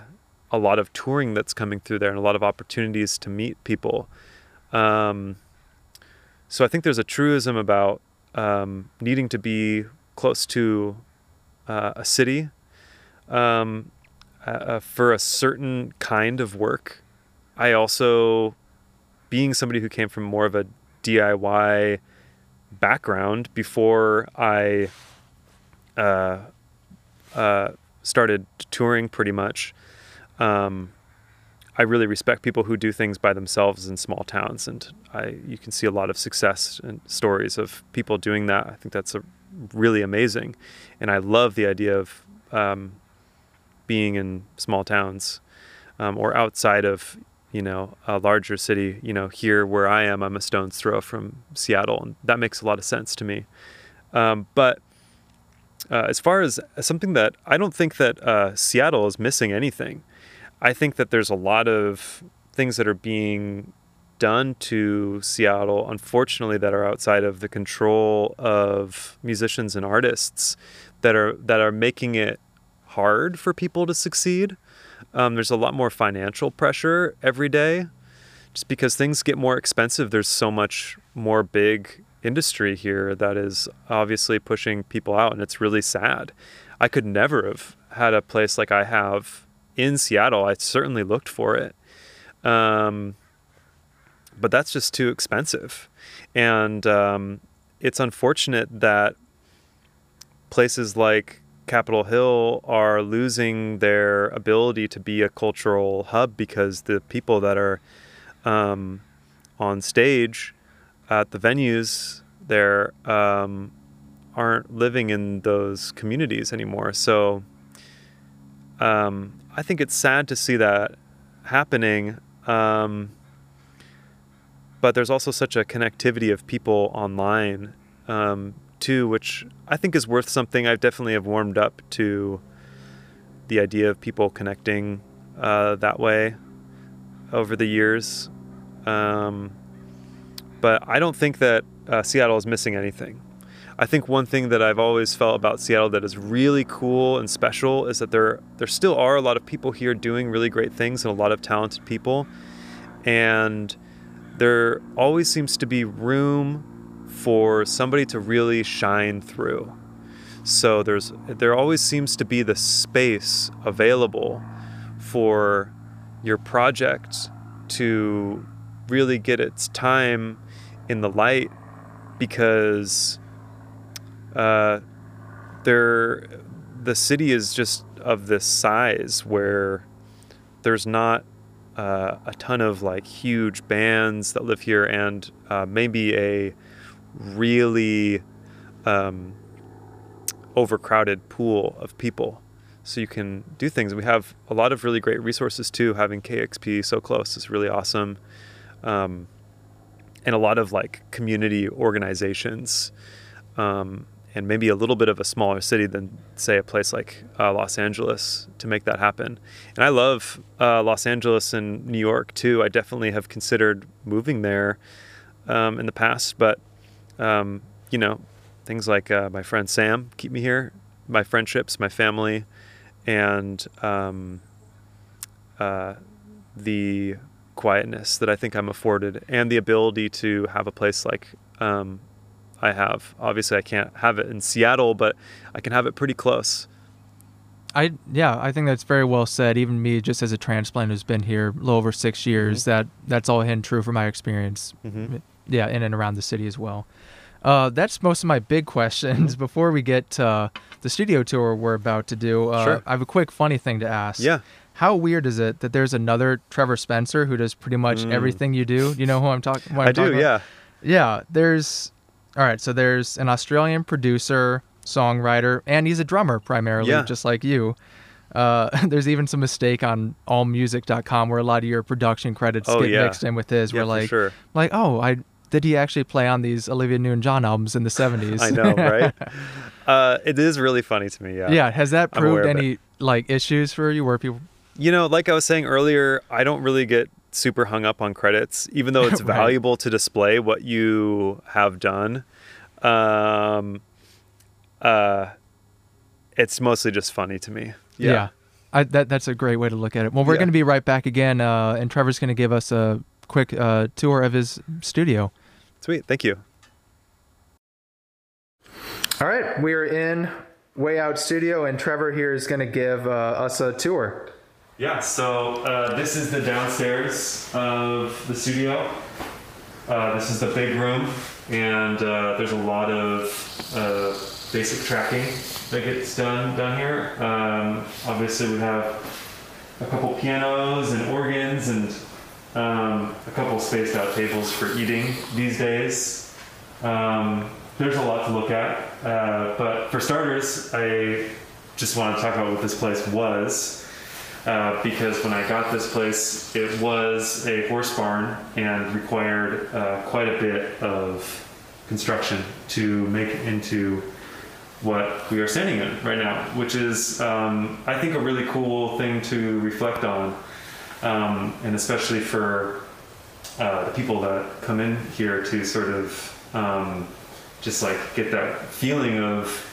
Speaker 2: a lot of touring that's coming through there, and a lot of opportunities to meet people. Um, so I think there's a truism about um, needing to be close to uh, a city um, uh, for a certain kind of work. I also, being somebody who came from more of a DIY background before I uh, uh, started touring pretty much, um, I really respect people who do things by themselves in small towns, and I you can see a lot of success and stories of people doing that. I think that's a really amazing, and I love the idea of um, being in small towns um, or outside of you know a larger city. You know, here where I am, I'm a stone's throw from Seattle, and that makes a lot of sense to me. Um, but uh, as far as something that I don't think that uh, Seattle is missing anything. I think that there's a lot of things that are being done to Seattle, unfortunately, that are outside of the control of musicians and artists that are that are making it hard for people to succeed. Um, there's a lot more financial pressure every day, just because things get more expensive. There's so much more big industry here that is obviously pushing people out, and it's really sad. I could never have had a place like I have in Seattle. I certainly looked for it. Um, but that's just too expensive. And um, it's unfortunate that places like Capitol Hill are losing their ability to be a cultural hub because the people that are um, on stage at the venues there um, aren't living in those communities anymore. So um, I think it's sad to see that happening. Um, but there's also such a connectivity of people online um, too, which I think is worth something. I definitely have warmed up to the idea of people connecting uh, that way over the years. Um, but I don't think that uh, Seattle is missing anything. I think one thing that I've always felt about Seattle that is really cool and special is that there there still are a lot of people here doing really great things and a lot of talented people, and there always seems to be room for somebody to really shine through. So there's there always seems to be the space available for your project to really get its time in the light because uh, there the city is just of this size where there's not uh, a ton of like huge bands that live here and uh, maybe a really um, overcrowded pool of people so you can do things we have a lot of really great resources too having KEXP so close is really awesome um, and a lot of like community organizations um, and maybe a little bit of a smaller city than say a place like uh, Los Angeles to make that happen. And I love uh, Los Angeles and New York too. I definitely have considered moving there um, in the past, but um, you know, things like uh, my friend Sam keep me here, my friendships, my family, and um, uh, the quietness that I think I'm afforded, and the ability to have a place like um, I have. Obviously, I can't have it in Seattle, but I can have it pretty close.
Speaker 1: I yeah, I think that's very well said. Even me, just as a transplant who's been here a little over six years, mm-hmm. that that's all in true from my experience. Mm-hmm. Yeah, in and around the city as well. Uh, that's most of my big questions. Before we get to uh, the studio tour we're about to do, uh,
Speaker 2: Sure.
Speaker 1: I have a quick funny thing to ask.
Speaker 2: Yeah.
Speaker 1: How weird is it that there's another Trevor Spencer who does pretty much
Speaker 2: Mm.
Speaker 1: everything you do? You know who I'm talking? what I'm
Speaker 2: I do.
Speaker 1: talking about?
Speaker 2: Yeah.
Speaker 1: Yeah, there's all right. So there's an Australian producer, songwriter, and he's a drummer primarily,
Speaker 2: Yeah.
Speaker 1: just like you. Uh, there's even some mistake on allmusic.com where a lot of your production credits
Speaker 2: Oh,
Speaker 1: get
Speaker 2: yeah.
Speaker 1: mixed in with his.
Speaker 2: Yeah,
Speaker 1: where
Speaker 2: for
Speaker 1: like,
Speaker 2: sure.
Speaker 1: like, oh, I did he actually play on these Olivia Newton-John albums in the 70s?
Speaker 2: I know, right? uh, it is really funny to me. Yeah.
Speaker 1: yeah. Has that proved any like issues for you where people?
Speaker 2: You know, like I was saying earlier, I don't really get super hung up on credits, even though it's
Speaker 1: Right.
Speaker 2: valuable to display what you have done. Um, uh, it's mostly just funny to me.
Speaker 1: Yeah. I, that that's a great way to look at it. Well, we're
Speaker 2: Yeah.
Speaker 1: going to be right back again, uh, and Trevor's going to give us a quick uh, tour of his studio.
Speaker 2: Sweet. Thank you.
Speaker 1: All right, we're in Way Out Studio, and Trevor here is going to give uh, us a tour.
Speaker 2: Yeah, so uh, this is the downstairs of the studio. Uh, this is the big room, and uh, there's a lot of uh, basic tracking that gets done down here. Um, obviously, we have a couple pianos and organs and um, a couple spaced out tables for eating these days. Um, there's a lot to look at, uh, but for starters, I just want to talk about what this place was. Uh, because when I got this place, it was a horse barn and required uh, quite a bit of construction to make it into what we are standing in right now, which is, um, I think, a really cool thing to reflect on, um, and especially for uh, the people that come in here to sort of um, just like get that feeling of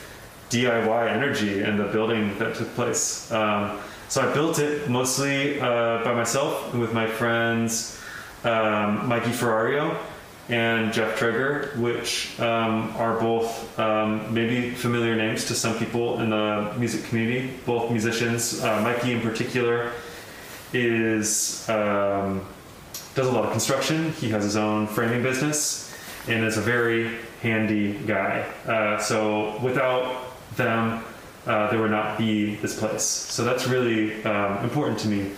Speaker 2: DIY energy and the building that took place. Um, so I built it mostly uh, by myself with my friends um, Mikey Ferrario and Jeff Trigger, which um, are both um, maybe familiar names to some people in the music community, both musicians. Uh, Mikey, in particular, is um, does a lot of construction. He has his own framing business and is a very handy guy. Uh, so without them, uh, there would not be this place. So that's really um, important to me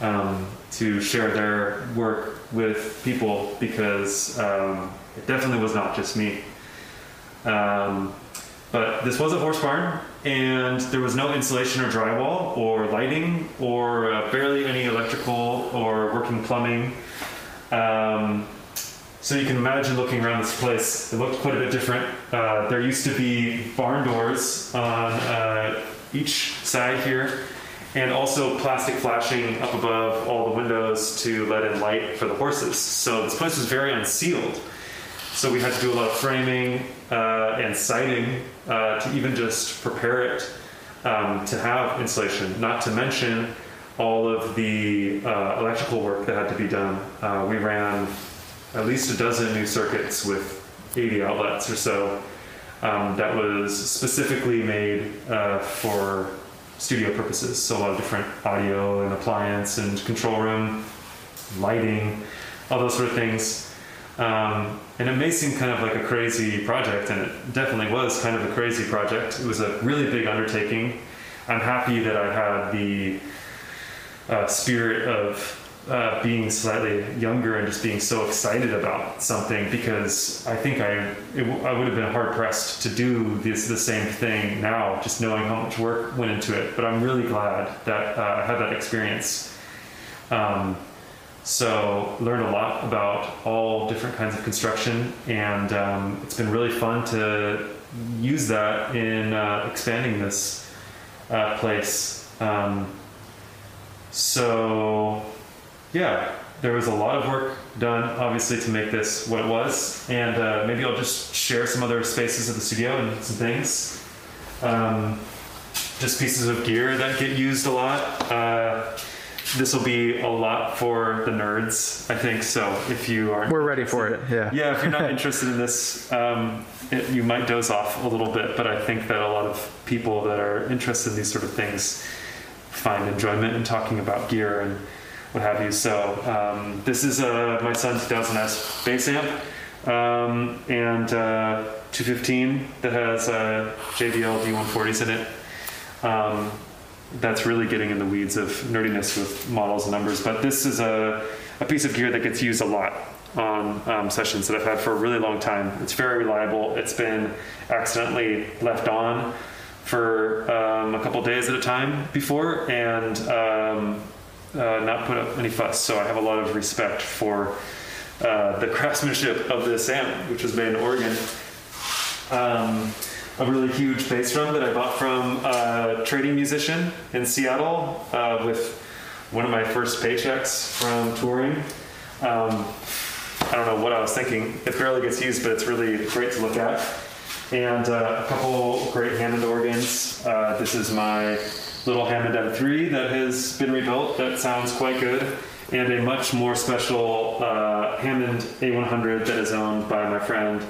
Speaker 2: um, to share their work with people because um, it definitely was not just me. But this was a horse barn, and there was no insulation or drywall or lighting or uh, barely any electrical or working plumbing. Um, so you can imagine looking around this place. It looked quite a bit different. Uh, there used to be barn doors on uh, each side here, and also plastic flashing up above all the windows to let in light for the horses. So this place was very unsealed. So we had to do a lot of framing uh, and siding uh, to even just prepare it um, to have insulation. Not to mention all of the uh, electrical work that had to be done. Uh, we ran at least a dozen new circuits with 80 outlets or so. Um, that was specifically made uh, for studio purposes. So a lot of different audio and appliance and control room, lighting, all those sort of things. Um, and it may seem kind of like a crazy project, and it definitely was kind of a crazy project. It was a really big undertaking. I'm happy that I had the uh, spirit of uh, being slightly younger and just being so excited about something because I think I it, I would have been hard pressed to do this the same thing now, just knowing how much work went into it. But I'm really glad that uh, I had that experience. Um, so learned a lot about all different kinds of construction, and um, it's been really fun to use that in uh, expanding this uh, place. Um, so yeah, there was a lot of work done, obviously, to make this what it was, and uh, maybe I'll just share some other spaces of the studio and some things. Um, just pieces of gear that get used a lot. This will be a lot for the nerds, I think. So if you are
Speaker 1: We're ready for it. Yeah.
Speaker 2: yeah, if you're not interested in this, um, it, you might doze off a little bit. But I think that a lot of people that are interested in these sort of things find enjoyment in talking about gear and what have you. So um, this is uh, my Sunn 2000S bass amp. um, and uh, 215 that has uh, JBL D140s in it. Um, that's really getting in the weeds of nerdiness with models and numbers. But this is a, a piece of gear that gets used a lot on um, sessions that I've had for a really long time. It's very reliable. It's been accidentally left on for um, a couple days at a time before and um, uh, not put up any fuss. So I have a lot of respect for uh, the craftsmanship of this amp, which was made in Oregon. A really huge bass drum that I bought from a trading musician in Seattle uh, with one of my first paychecks from touring. Um, I don't know what I was thinking. It barely gets used, but it's really great to look at. And uh, a couple great Hammond organs. Uh, this is my little Hammond M3 that has been rebuilt that sounds quite good. And a much more special uh, Hammond A100 that is owned by my friend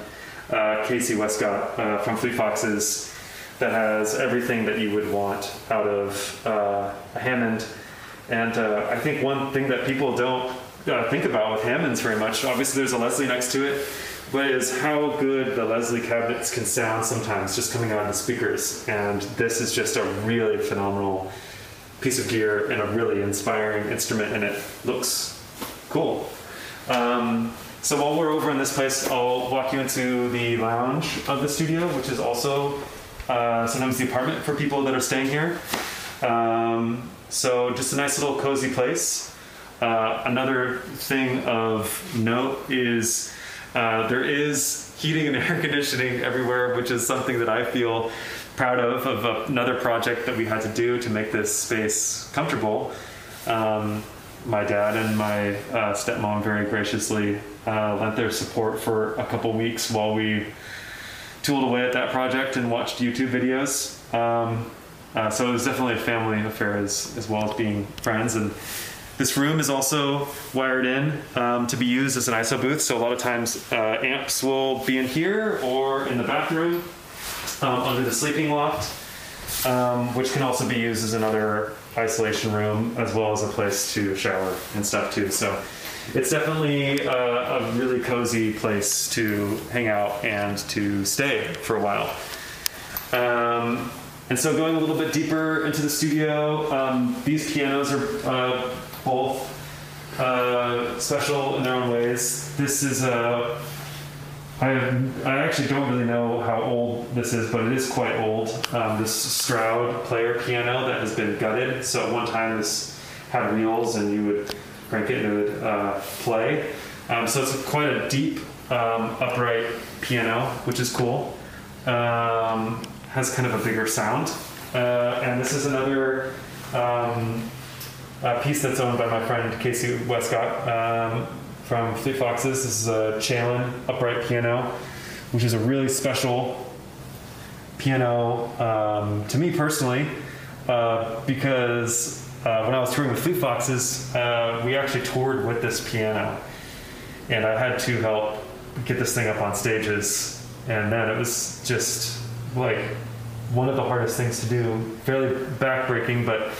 Speaker 2: uh, Casey Wescott uh, from Fleet Foxes that has everything that you would want out of uh, a Hammond. And uh, I think one thing that people don't uh, think about with Hammonds very much, obviously there's a Leslie next to it, but is how good the Leslie cabinets can sound sometimes just coming out of the speakers. And this is just a really phenomenal piece of gear and a really inspiring instrument, and it looks cool. Um, so while we're over in this place, I'll walk you into the lounge of the studio, which is also uh, sometimes the apartment for people that are staying here. Um, so just a nice little cozy place. Uh, another thing of note is uh, there is heating and air conditioning everywhere, which is something that I feel proud of, of another project that we had to do to make this space comfortable. Um, my dad and my uh, stepmom very graciously uh, lent their support for a couple weeks while we tooled away at that project and watched YouTube videos. Um, uh, so it was definitely a family affair as, as well as being friends. And this room is also wired in um, to be used as an ISO booth. So a lot of times uh, amps will be in here or in the bathroom um, under the sleeping loft, um, which can also be used as another isolation room as well as a place to shower and stuff too. So it's definitely a, a really cozy place to hang out and to stay for a while. Um, and so going a little bit deeper into the studio, um, these pianos are uh, both uh, special in their own ways. This is a I, I actually don't really know how old this is, but it is quite old. Um, this Stroud player piano that has been gutted. So at one time this had wheels and you would crank it and it would uh, play. Um, so it's quite a deep um, upright piano, which is cool. Um, has kind of a bigger sound. Uh, and this is another um, piece that's owned by my friend Casey Wescott um, from Fleet Foxes. This is a Challen upright piano, which is a really special piano um, to me personally, uh, because uh, when I was touring with Fleet Foxes, uh, we actually toured with this piano, and I had to help get this thing up on stages, and then it was just like one of the hardest things to do, fairly backbreaking, but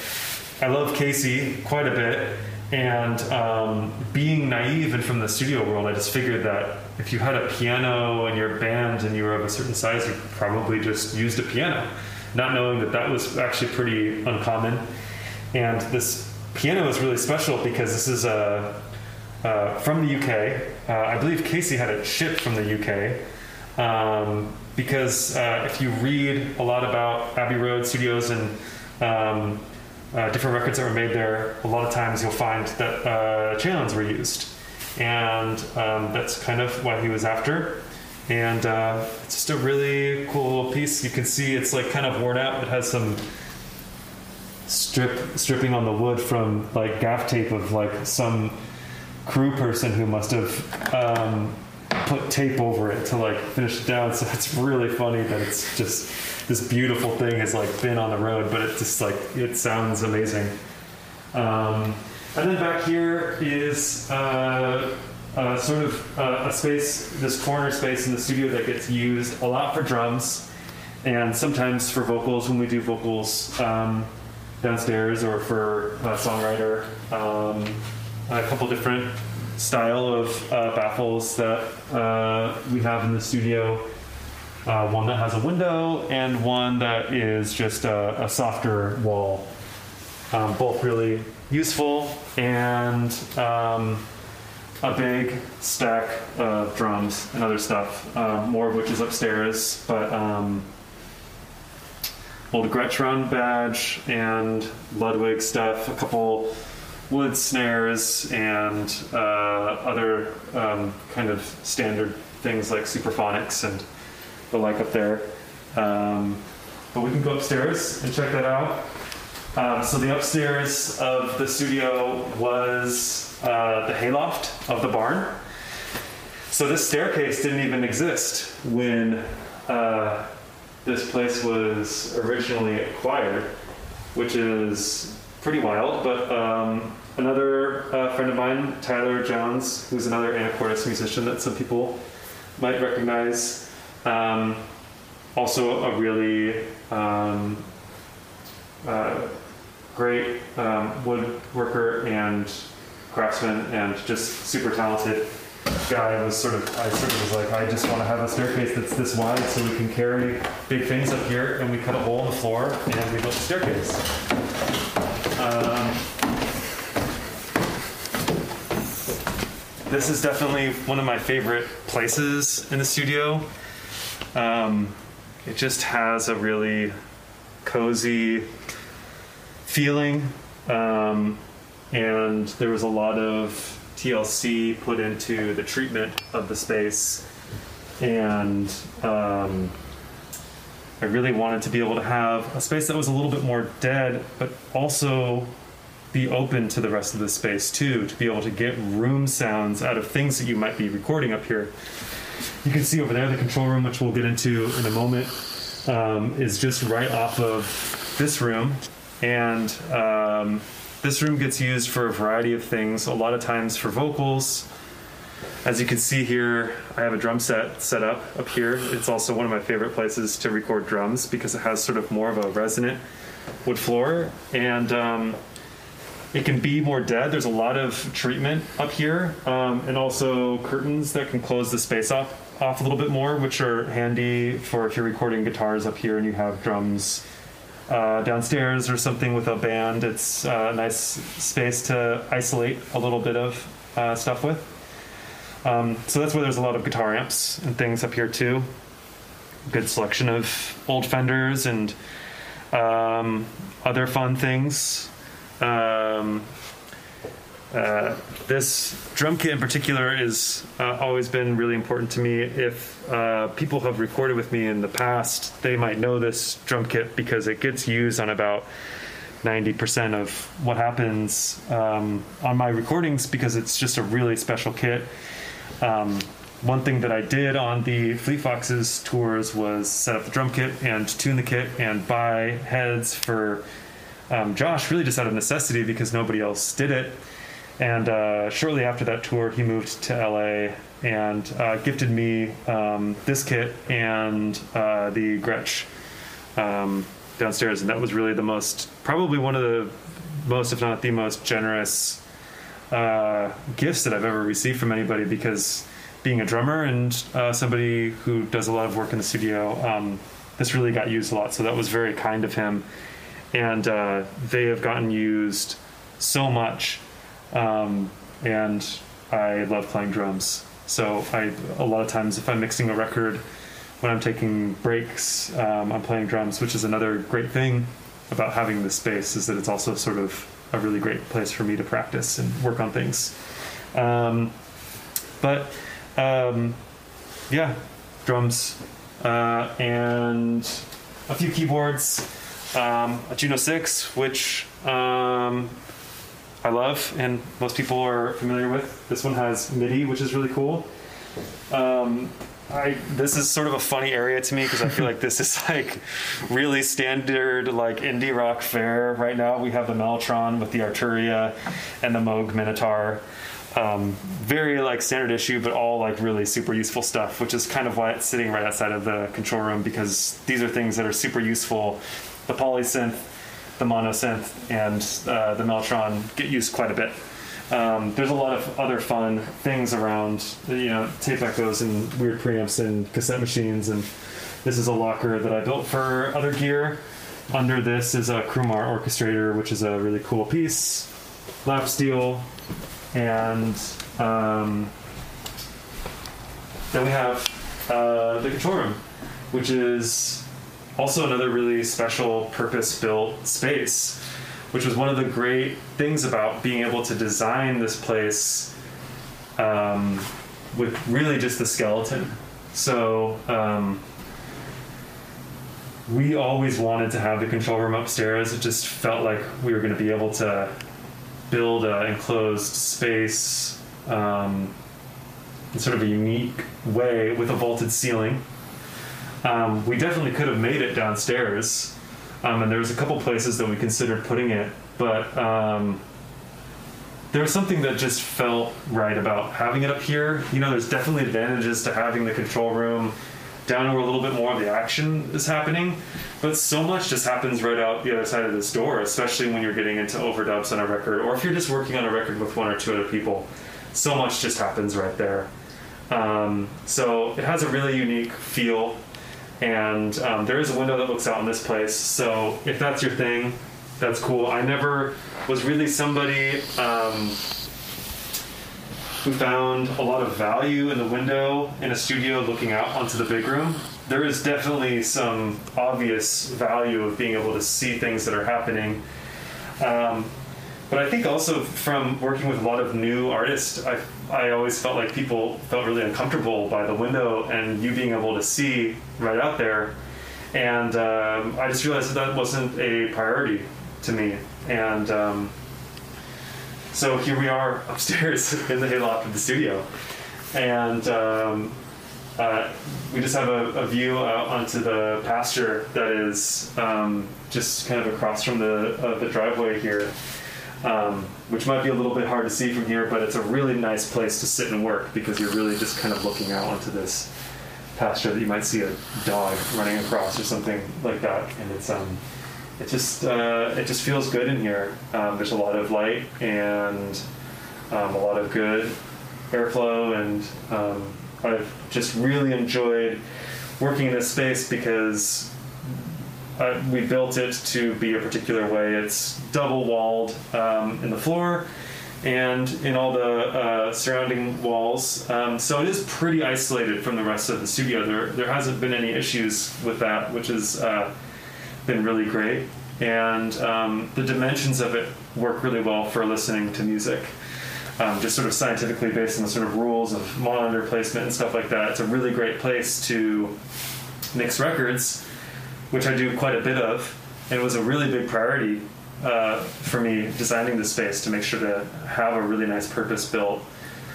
Speaker 2: I love Casey quite a bit. And um, being naive and from the studio world, I just figured that if you had a piano in your band and you were of a certain size, you probably just used a piano, not knowing that that was actually pretty uncommon. And this piano is really special because this is a uh, from the UK. Uh, I believe Casey had it shipped from the UK. Um, because uh, if you read a lot about Abbey Road Studios and um, uh, different records that were made there, a lot of times you'll find that uh, were used. And um, that's kind of what he was after. And uh, it's just a really cool piece. You can see it's like kind of worn out. It has some strip stripping on the wood from like gaff tape of like some crew person who must have um, put tape over it to like finish it down. So it's really funny that it's just this beautiful thing has like been on the road, but it just like it sounds amazing. Um, and then back here is uh, uh, sort of uh, a space, this corner space in the studio that gets used a lot for drums and sometimes for vocals when we do vocals um, downstairs or for a songwriter. Um, a couple different style of uh, baffles that uh, we have in the studio. Uh, one that has a window and one that is just a, a softer wall. Um, both really useful and um, a big stack of drums and other stuff, uh, more of which is upstairs. But um, old Gretsch Round Badge and Ludwig stuff, a couple wood snares, and uh, other um, kind of standard things like Supraphonics and the like up there. Um, but we can go upstairs and check that out. Um, so the upstairs of the studio was uh, the hayloft of the barn. So this staircase didn't even exist when uh, this place was originally acquired, which is pretty wild. But um, another uh, friend of mine, Tyler Jones, who's another Anacortes musician that some people might recognize, um, also a really um, uh, great um, woodworker and craftsman and just super talented guy was sort of I sort of was like I just want to have a staircase that's this wide so we can carry big things up here and we cut a hole in the floor and we built a staircase. Um, this is definitely one of my favorite places in the studio. Um, it just has a really cozy feeling, um, and there was a lot of TLC put into the treatment of the space, and um, I really wanted to be able to have a space that was a little bit more dead, but also be open to the rest of the space too, to be able to get room sounds out of things that you might be recording up here. You can see over there the control room, which we'll get into in a moment, um, is just right off of this room. And um, this room gets used for a variety of things, a lot of times for vocals. As you can see here, I have a drum set set up up here. It's also one of my favorite places to record drums because it has sort of more of a resonant wood floor. And um, it can be more dead. There's a lot of treatment up here, um, and also curtains that can close the space off off a little bit more, which are handy for if you're recording guitars up here and you have drums uh, downstairs or something with a band. It's uh, a nice space to isolate a little bit of uh, stuff with. Um, so that's where there's a lot of guitar amps and things up here too. Good selection of old Fenders and um, other fun things. Um, uh, this drum kit in particular has uh, always been really important to me. If uh, people have recorded with me in the past, they might know this drum kit because it gets used on about 90% of what happens um, on my recordings because it's just a really special kit. Um, one thing that I did on the Fleet Foxes tours was set up the drum kit and tune the kit and buy heads for um, Josh, really just out of necessity because nobody else did it. And uh, shortly after that tour, he moved to LA and uh, gifted me um, this kit and uh, the Gretsch um, downstairs. And that was really the most, probably one of the most, if not the most generous uh, gifts that I've ever received from anybody because being a drummer and uh, somebody who does a lot of work in the studio, um, this really got used a lot. So that was very kind of him. And uh, they have gotten used so much um, and I love playing drums. So I a lot of times if I'm mixing a record, when I'm taking breaks, um, I'm playing drums, which is another great thing about having this space is that it's also sort of a really great place for me to practice and work on things. Um, but um, yeah, drums uh, and a few keyboards, um, a Juno 6, which um, I love and most people are familiar with. This one has MIDI, which is really cool. Um, I this is sort of a funny area to me because I feel like this is like really standard like indie rock fare right now. We have the Mellotron with the Arturia and the Moog Minitaur. Um, very like standard issue, but all like really super useful stuff, which is kind of why it's sitting right outside of the control room because these are things that are super useful. The polysynth the monosynth and uh, the Mellotron get used quite a bit. um, there's a lot of other fun things around. You know, tape echoes and weird preamps and cassette machines. And this is a locker that I built for other gear. Under this is a Crumar orchestrator, which is a really cool piece. Lap steel, and um, then we have uh, the control room, which is also another really special purpose-built space which was one of the great things about being able to design this place um, with really just the skeleton. So um, we always wanted to have the control room upstairs. It just felt like we were going to be able to build an enclosed space um, in sort of a unique way with a vaulted ceiling. Um, we definitely could have made it downstairs um, and there was a couple places that we considered putting it, but um, there was something that just felt right about having it up here. You know, there's definitely advantages to having the control room down where a little bit more of the action is happening, but so much just happens right out the other side of this door, especially when you're getting into overdubs on a record, or if you're just working on a record with one or two other people. So much just happens right there. Um, so it has a really unique feel and um, there is a window that looks out on this place. So if that's your thing, that's cool. I never was really somebody um, who found a lot of value in the window in a studio looking out onto the big room. There is definitely some obvious value of being able to see things that are happening. Um, but I think also from working with a lot of new artists, I, I always felt like people felt really uncomfortable by the window and you being able to see right out there. And um, I just realized that that wasn't a priority to me. And um, so here we are upstairs in the hayloft of the studio. And um, uh, we just have a, a, view out onto the pasture that is um, just kind of across from the, uh, the driveway here um, which might be a little bit hard to see from here, but it's a really nice place to sit and work because you're really just kind of looking out onto this pasture that you might see a dog running across or something like that, and it's um, it just uh, it just feels good in here. Um, there's a lot of light and um, a lot of good airflow, and um, I've just really enjoyed working in this space because uh, we built it to be a particular way. It's double walled um, in the floor and in all the uh, surrounding walls. Um, so it is pretty isolated from the rest of the studio. There, there hasn't been any issues with that, which has uh, been really great. And um, the dimensions of it work really well for listening to music. Um, just sort of scientifically based on the sort of rules of monitor placement and stuff like that. It's a really great place to mix records which I do quite a bit of, and it was a really big priority uh, for me designing the space to make sure to have a really nice purpose-built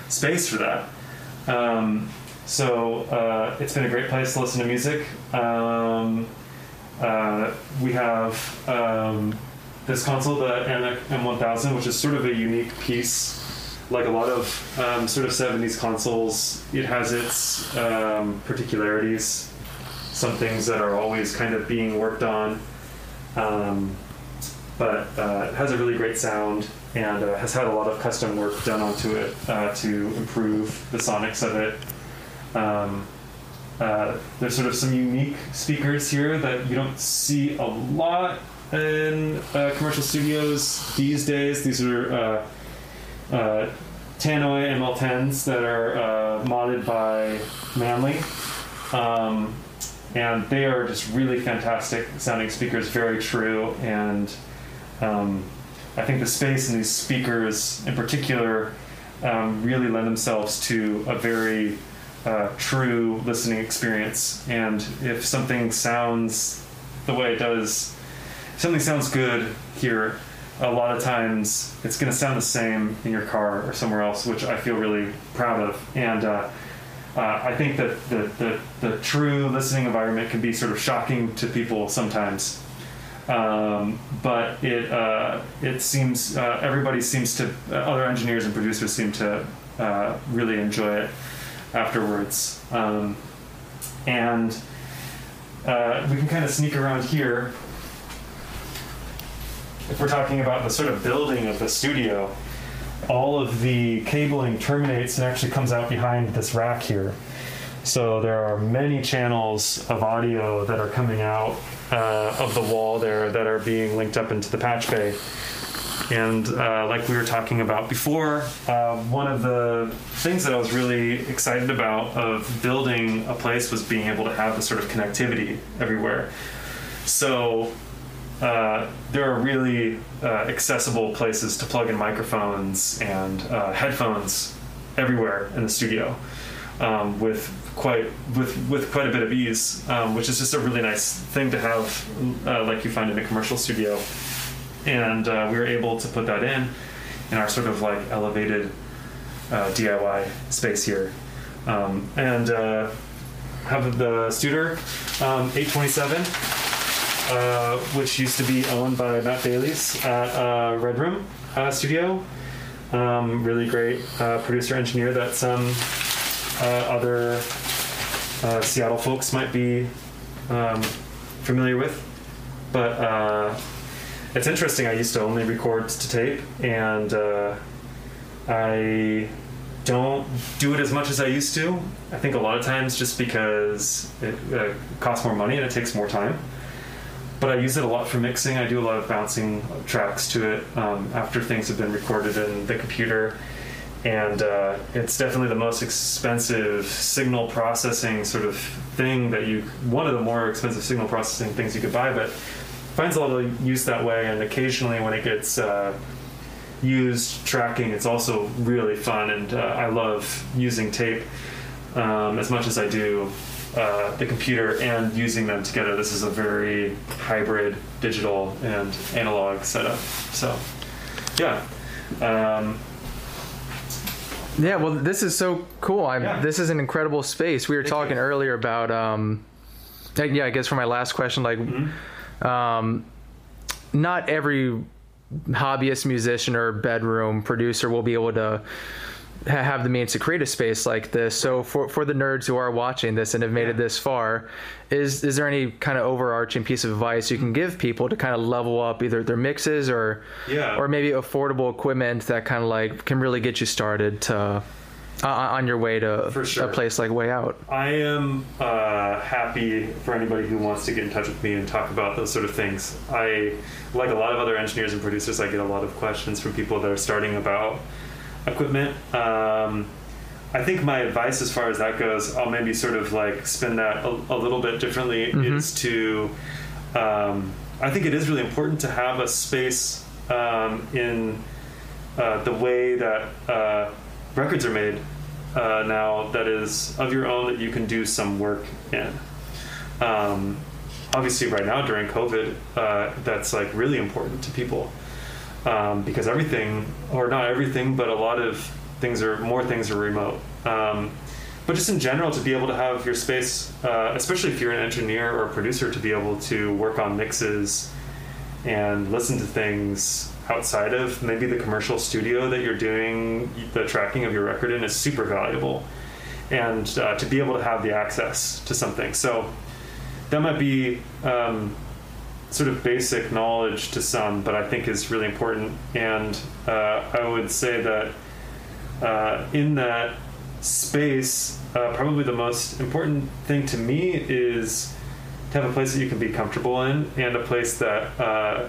Speaker 2: space for that. Um, so uh, it's been a great place to listen to music. Um, uh, we have um, this console, the M1000, which is sort of a unique piece. Like a lot of um, sort of 70s consoles, it has its um, particularities some things that are always kind of being worked on. Um, but uh, it has a really great sound and uh, has had a lot of custom work done onto it uh, to improve the sonics of it. Um, uh, there's sort of some unique speakers here that you don't see a lot in uh, commercial studios these days. These are uh, Tannoy ML10s that are modded by Manley. Um, and they are just really fantastic sounding speakers, very true. And um, I think the space in these speakers, in particular, um, really lend themselves to a very uh, true listening experience. And if something sounds the way it does, something sounds good here, a lot of times it's going to sound the same in your car or somewhere else, which I feel really proud of. And uh, uh, I think that the, the, the, true listening environment can be sort of shocking to people sometimes. Um, but it, uh, it seems, uh, everybody seems to, uh, other engineers and producers seem to uh, really enjoy it afterwards. Um, and uh, we can kind of sneak around here. If we're talking about the sort of building of the studio, all of the cabling terminates and actually comes out behind this rack here. So there are many channels of audio that are coming out uh, of the wall there that are being linked up into the patch bay. And uh, like we were talking about before, uh, one of the things that I was really excited about of building a place was being able to have this sort of connectivity everywhere. So uh, there are really uh, accessible places to plug in microphones and uh, headphones everywhere in the studio um, with quite with with quite a bit of ease, um, which is just a really nice thing to have, uh, like you find in a commercial studio. And uh, we were able to put that in in our sort of like elevated uh, DIY space here, um, and have the Studer? Um, 827, uh, which used to be owned by Matt Bayles at uh, Red Room uh, Studio. Um, really great producer engineer that some other Seattle folks might be um, familiar with, but it's interesting. I used to only record to tape, and uh, I don't do it as much as I used to. I think a lot of times just because it uh, costs more money and it takes more time. But I use it a lot for mixing. I do a lot of bouncing tracks to it um, after things have been recorded in the computer. And uh, it's definitely the most expensive signal processing sort of thing that you, one of the more expensive signal processing things you could buy. But finds a lot of use that way, and occasionally when it gets uh, used tracking, it's also really fun. And uh, I love using tape um, as much as I do uh, the computer and using them together. This is a very hybrid digital and analog setup. So, yeah. Um,
Speaker 1: yeah, well, this is so cool. I'm,
Speaker 2: Yeah.
Speaker 1: This is an incredible space. We were
Speaker 2: Thank
Speaker 1: talking
Speaker 2: you.
Speaker 1: earlier about, um, yeah, I guess for my last question, like,
Speaker 2: Mm-hmm.
Speaker 1: um, not every hobbyist musician or bedroom producer will be able to have the means to create a space like this. So for for the nerds who are watching this and have made it this far, is is there any kind of overarching piece of advice you can give people to kind of level up either their mixes or
Speaker 2: Yeah.
Speaker 1: or maybe affordable equipment that kind of like can really get you started to uh, on your way to
Speaker 2: sure.
Speaker 1: a place like Way Out?
Speaker 2: I am uh, happy for anybody who wants to get in touch with me and talk about those sort of things. I, like a lot of other engineers and producers, I get a lot of questions from people that are starting about equipment. Um, I think my advice, as far as that goes, I'll maybe sort of like spin that a, a little bit differently. Is to, um, I think it is really important to have a space um, in uh, the way that uh, records are made uh, now that is of your own that you can do some work in. Um, obviously, right now during COVID, uh, that's like really important to people um, because everything, or not everything, but a lot of things are more things are remote. Um, but just in general, to be able to have your space, uh, especially if you're an engineer or a producer, to be able to work on mixes and listen to things outside of maybe the commercial studio that you're doing the tracking of your record in is super valuable and uh, to be able to have the access to something so that might be um, sort of basic knowledge to some but i think is really important and uh, i would say that uh, in that space uh, probably the most important thing to me is to have a place that you can be comfortable in and a place that uh,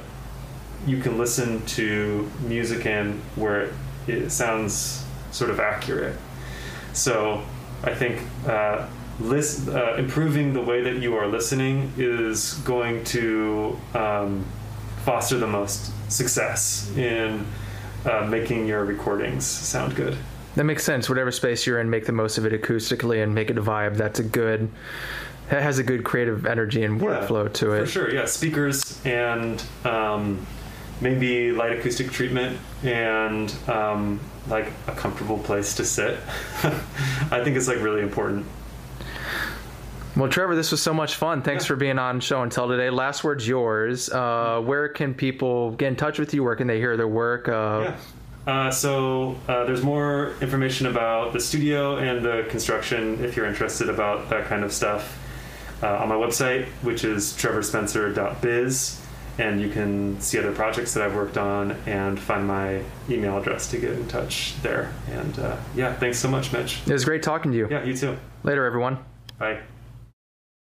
Speaker 2: you can listen to music in where it, it sounds sort of accurate. So I think uh, list, uh, improving the way that you are listening is going to um, foster the most success in uh, making your recordings sound good.
Speaker 1: That makes sense. Whatever space you're in, make the most of it acoustically and make it a vibe. That's a good. That has a good creative energy and
Speaker 2: Yeah,
Speaker 1: workflow to it.
Speaker 2: For sure, yeah. Speakers and um, maybe light acoustic treatment and um, like a comfortable place to sit. I think it's like really important.
Speaker 1: Well, Trevor, this was so much fun. Thanks
Speaker 2: Yeah.
Speaker 1: for being on Show and Tell today. Last word's yours. Uh, where can people get in touch with you? Where can they hear their work? Uh,
Speaker 2: Yeah. Uh, so uh, there's more information about the studio and the construction if you're interested about that kind of stuff uh, on my website, which is trevorspencer.biz. and you can see other projects that I've worked on and find my email address to get in touch there. And uh, yeah, thanks so much, Mitch.
Speaker 1: It was great talking to you.
Speaker 2: Yeah, you too.
Speaker 1: Later, everyone.
Speaker 2: Bye.